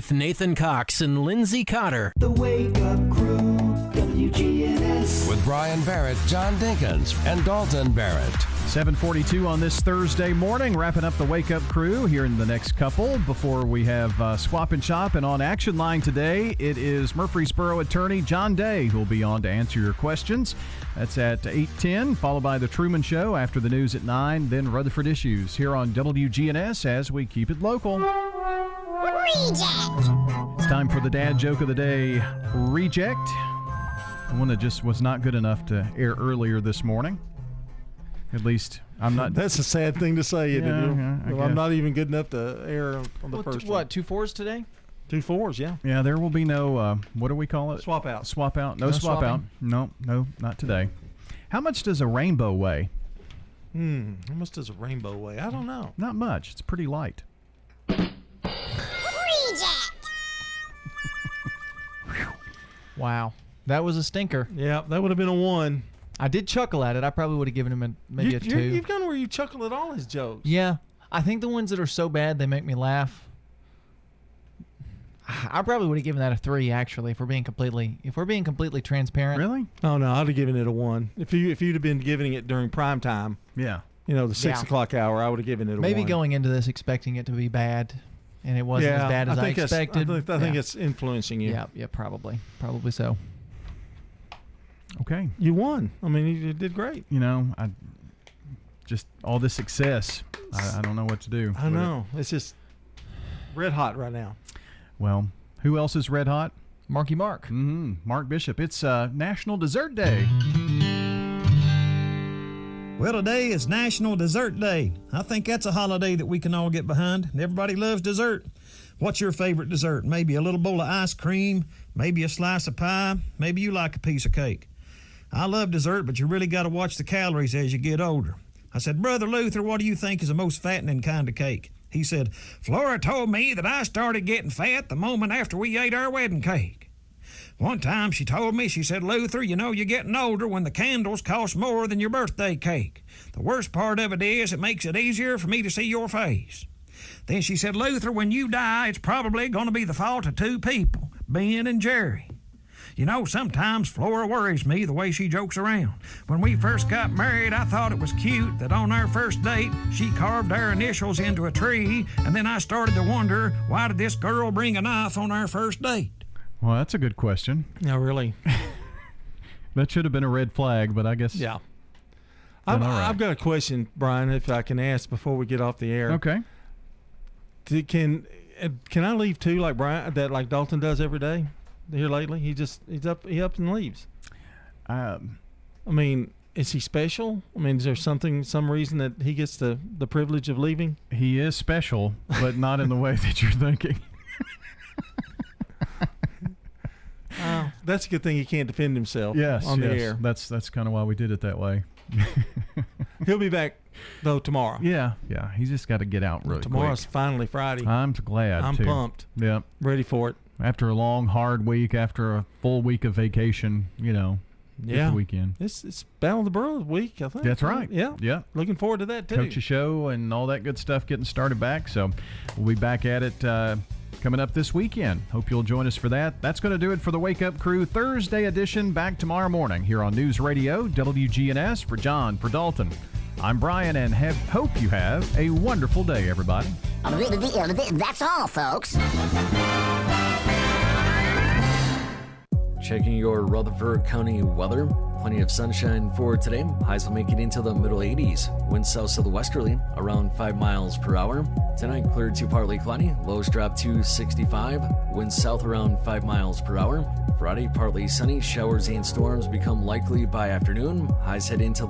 Nathan Cox and Lindsay Cotter. The Wake Up Crew, WGNS. With Brian Barrett, John Dinkins, and Dalton Barrett. 742 on this Thursday morning, wrapping up the Wake Up crew here in the next couple before we have uh, Swap and Shop. And on Action Line today, it is Murfreesboro attorney John Day who will be on to answer your questions. That's at 810, followed by The Truman Show after the news at 9, then Rutherford Issues here on WGNS as we keep it local. Reject! It's time for the dad joke of the day reject. One that just was not good enough to air earlier this morning. At least I'm not. That's a sad thing to say. isn't? Yeah, yeah, I well, I'm not even good enough to air on the Well, t- what, two fours today? Two fours, yeah. Yeah, there will be no. Uh, what do we call it? Swap out. Swap out. No, No swap out. No, no, not today. How much does a rainbow weigh? Hmm. How much does a rainbow weigh? I don't know. Not much. It's pretty light. Wow. That was a stinker. Yeah, that would have been a one. I did chuckle at it. I probably would have given him a, maybe you, a 2 you're- You've gone where you chuckle at all his jokes. Yeah, I think the ones that are so bad they make me laugh. I probably would have given that a three. Actually, if we're being completely, if we're being completely transparent. Really? Oh no, I'd have given it a one. If you if you'd have been giving it during prime time, Yeah. you know, the six Yeah. o'clock hour, I would have given it a Maybe one. going into this expecting it to be bad, and it wasn't yeah, as bad as I, think that's- expected. I think, I think yeah. it's influencing you. Yeah, yeah, probably, probably so. Okay. You won. I mean, you, you did great. You know, I just all this success. I, I don't know what to do. I with it. know. It's just red hot right now. Well, who else is red hot? Marky Mark. Mm-hmm. Mark Bishop. It's uh, National Dessert Day. Well, today is National Dessert Day. I think that's a holiday that we can all get behind. Everybody loves dessert. What's your favorite dessert? Maybe a little bowl of ice cream, maybe a slice of pie, maybe you like a piece of cake. I love dessert, but you really got to watch the calories as you get older. I said, Brother Luther, what do you think is the most fattening kind of cake? He said, Flora told me that I started getting fat the moment after we ate our wedding cake. One time she told me, she said, Luther, you know you're getting older when the candles cost more than your birthday cake. The worst part of it is it makes it easier for me to see your face. Then she said, Luther, when you die, it's probably going to be the fault of two people, Ben and Jerry. You know, sometimes Flora worries me the way she jokes around. When we first got married, I thought it was cute that on our first date, she carved our initials into a tree, and then I started to wonder why did this girl bring a knife on our first date? Well, that's a good question. No, really. [LAUGHS] That should have been a red flag, but I guess. Yeah. I've, all right. I've got a question, Brian, if I can ask before we get off the air. Okay. Do- can uh, can I leave too, like Brian, that like Dalton does every day here lately? He just he's up he up and leaves. Um, I mean, is he special? I mean, is there something some reason that he gets the the privilege of leaving? He is special, but not in the way that you're thinking. [LAUGHS] Oh, that's a good thing he can't defend himself. Yes, on the yes. air. That's that's kind of why we did it that way. [LAUGHS] He'll be back though tomorrow. Yeah, yeah. He's just got to get out really Tomorrow's quick. finally Friday. I'm glad. I'm too. pumped. Yeah, Ready for it. After a long, hard week, after a full week of vacation, you know, Yeah. the weekend. It's it's Battle of the Burrows week, I think. That's right. Yeah. Yeah. Looking forward to that too. Coach a show and all that good stuff getting started back. So we'll be back at it uh, coming up this weekend. Hope you'll join us for that. That's going to do it for the Wake Up Crew Thursday edition. Back tomorrow morning here on News Radio WGNS. For John, for Dalton, I'm Brian, and have hope you have a wonderful day, everybody. That's all, folks. Checking your Rutherford County weather. Plenty of sunshine for today. Highs will make it into the middle 80s. Winds south southwesterly around 5 miles per hour. Tonight cleared to partly cloudy. Lows drop to 65. Winds south around 5 miles per hour. Friday partly sunny. Showers and storms become likely by afternoon. Highs head into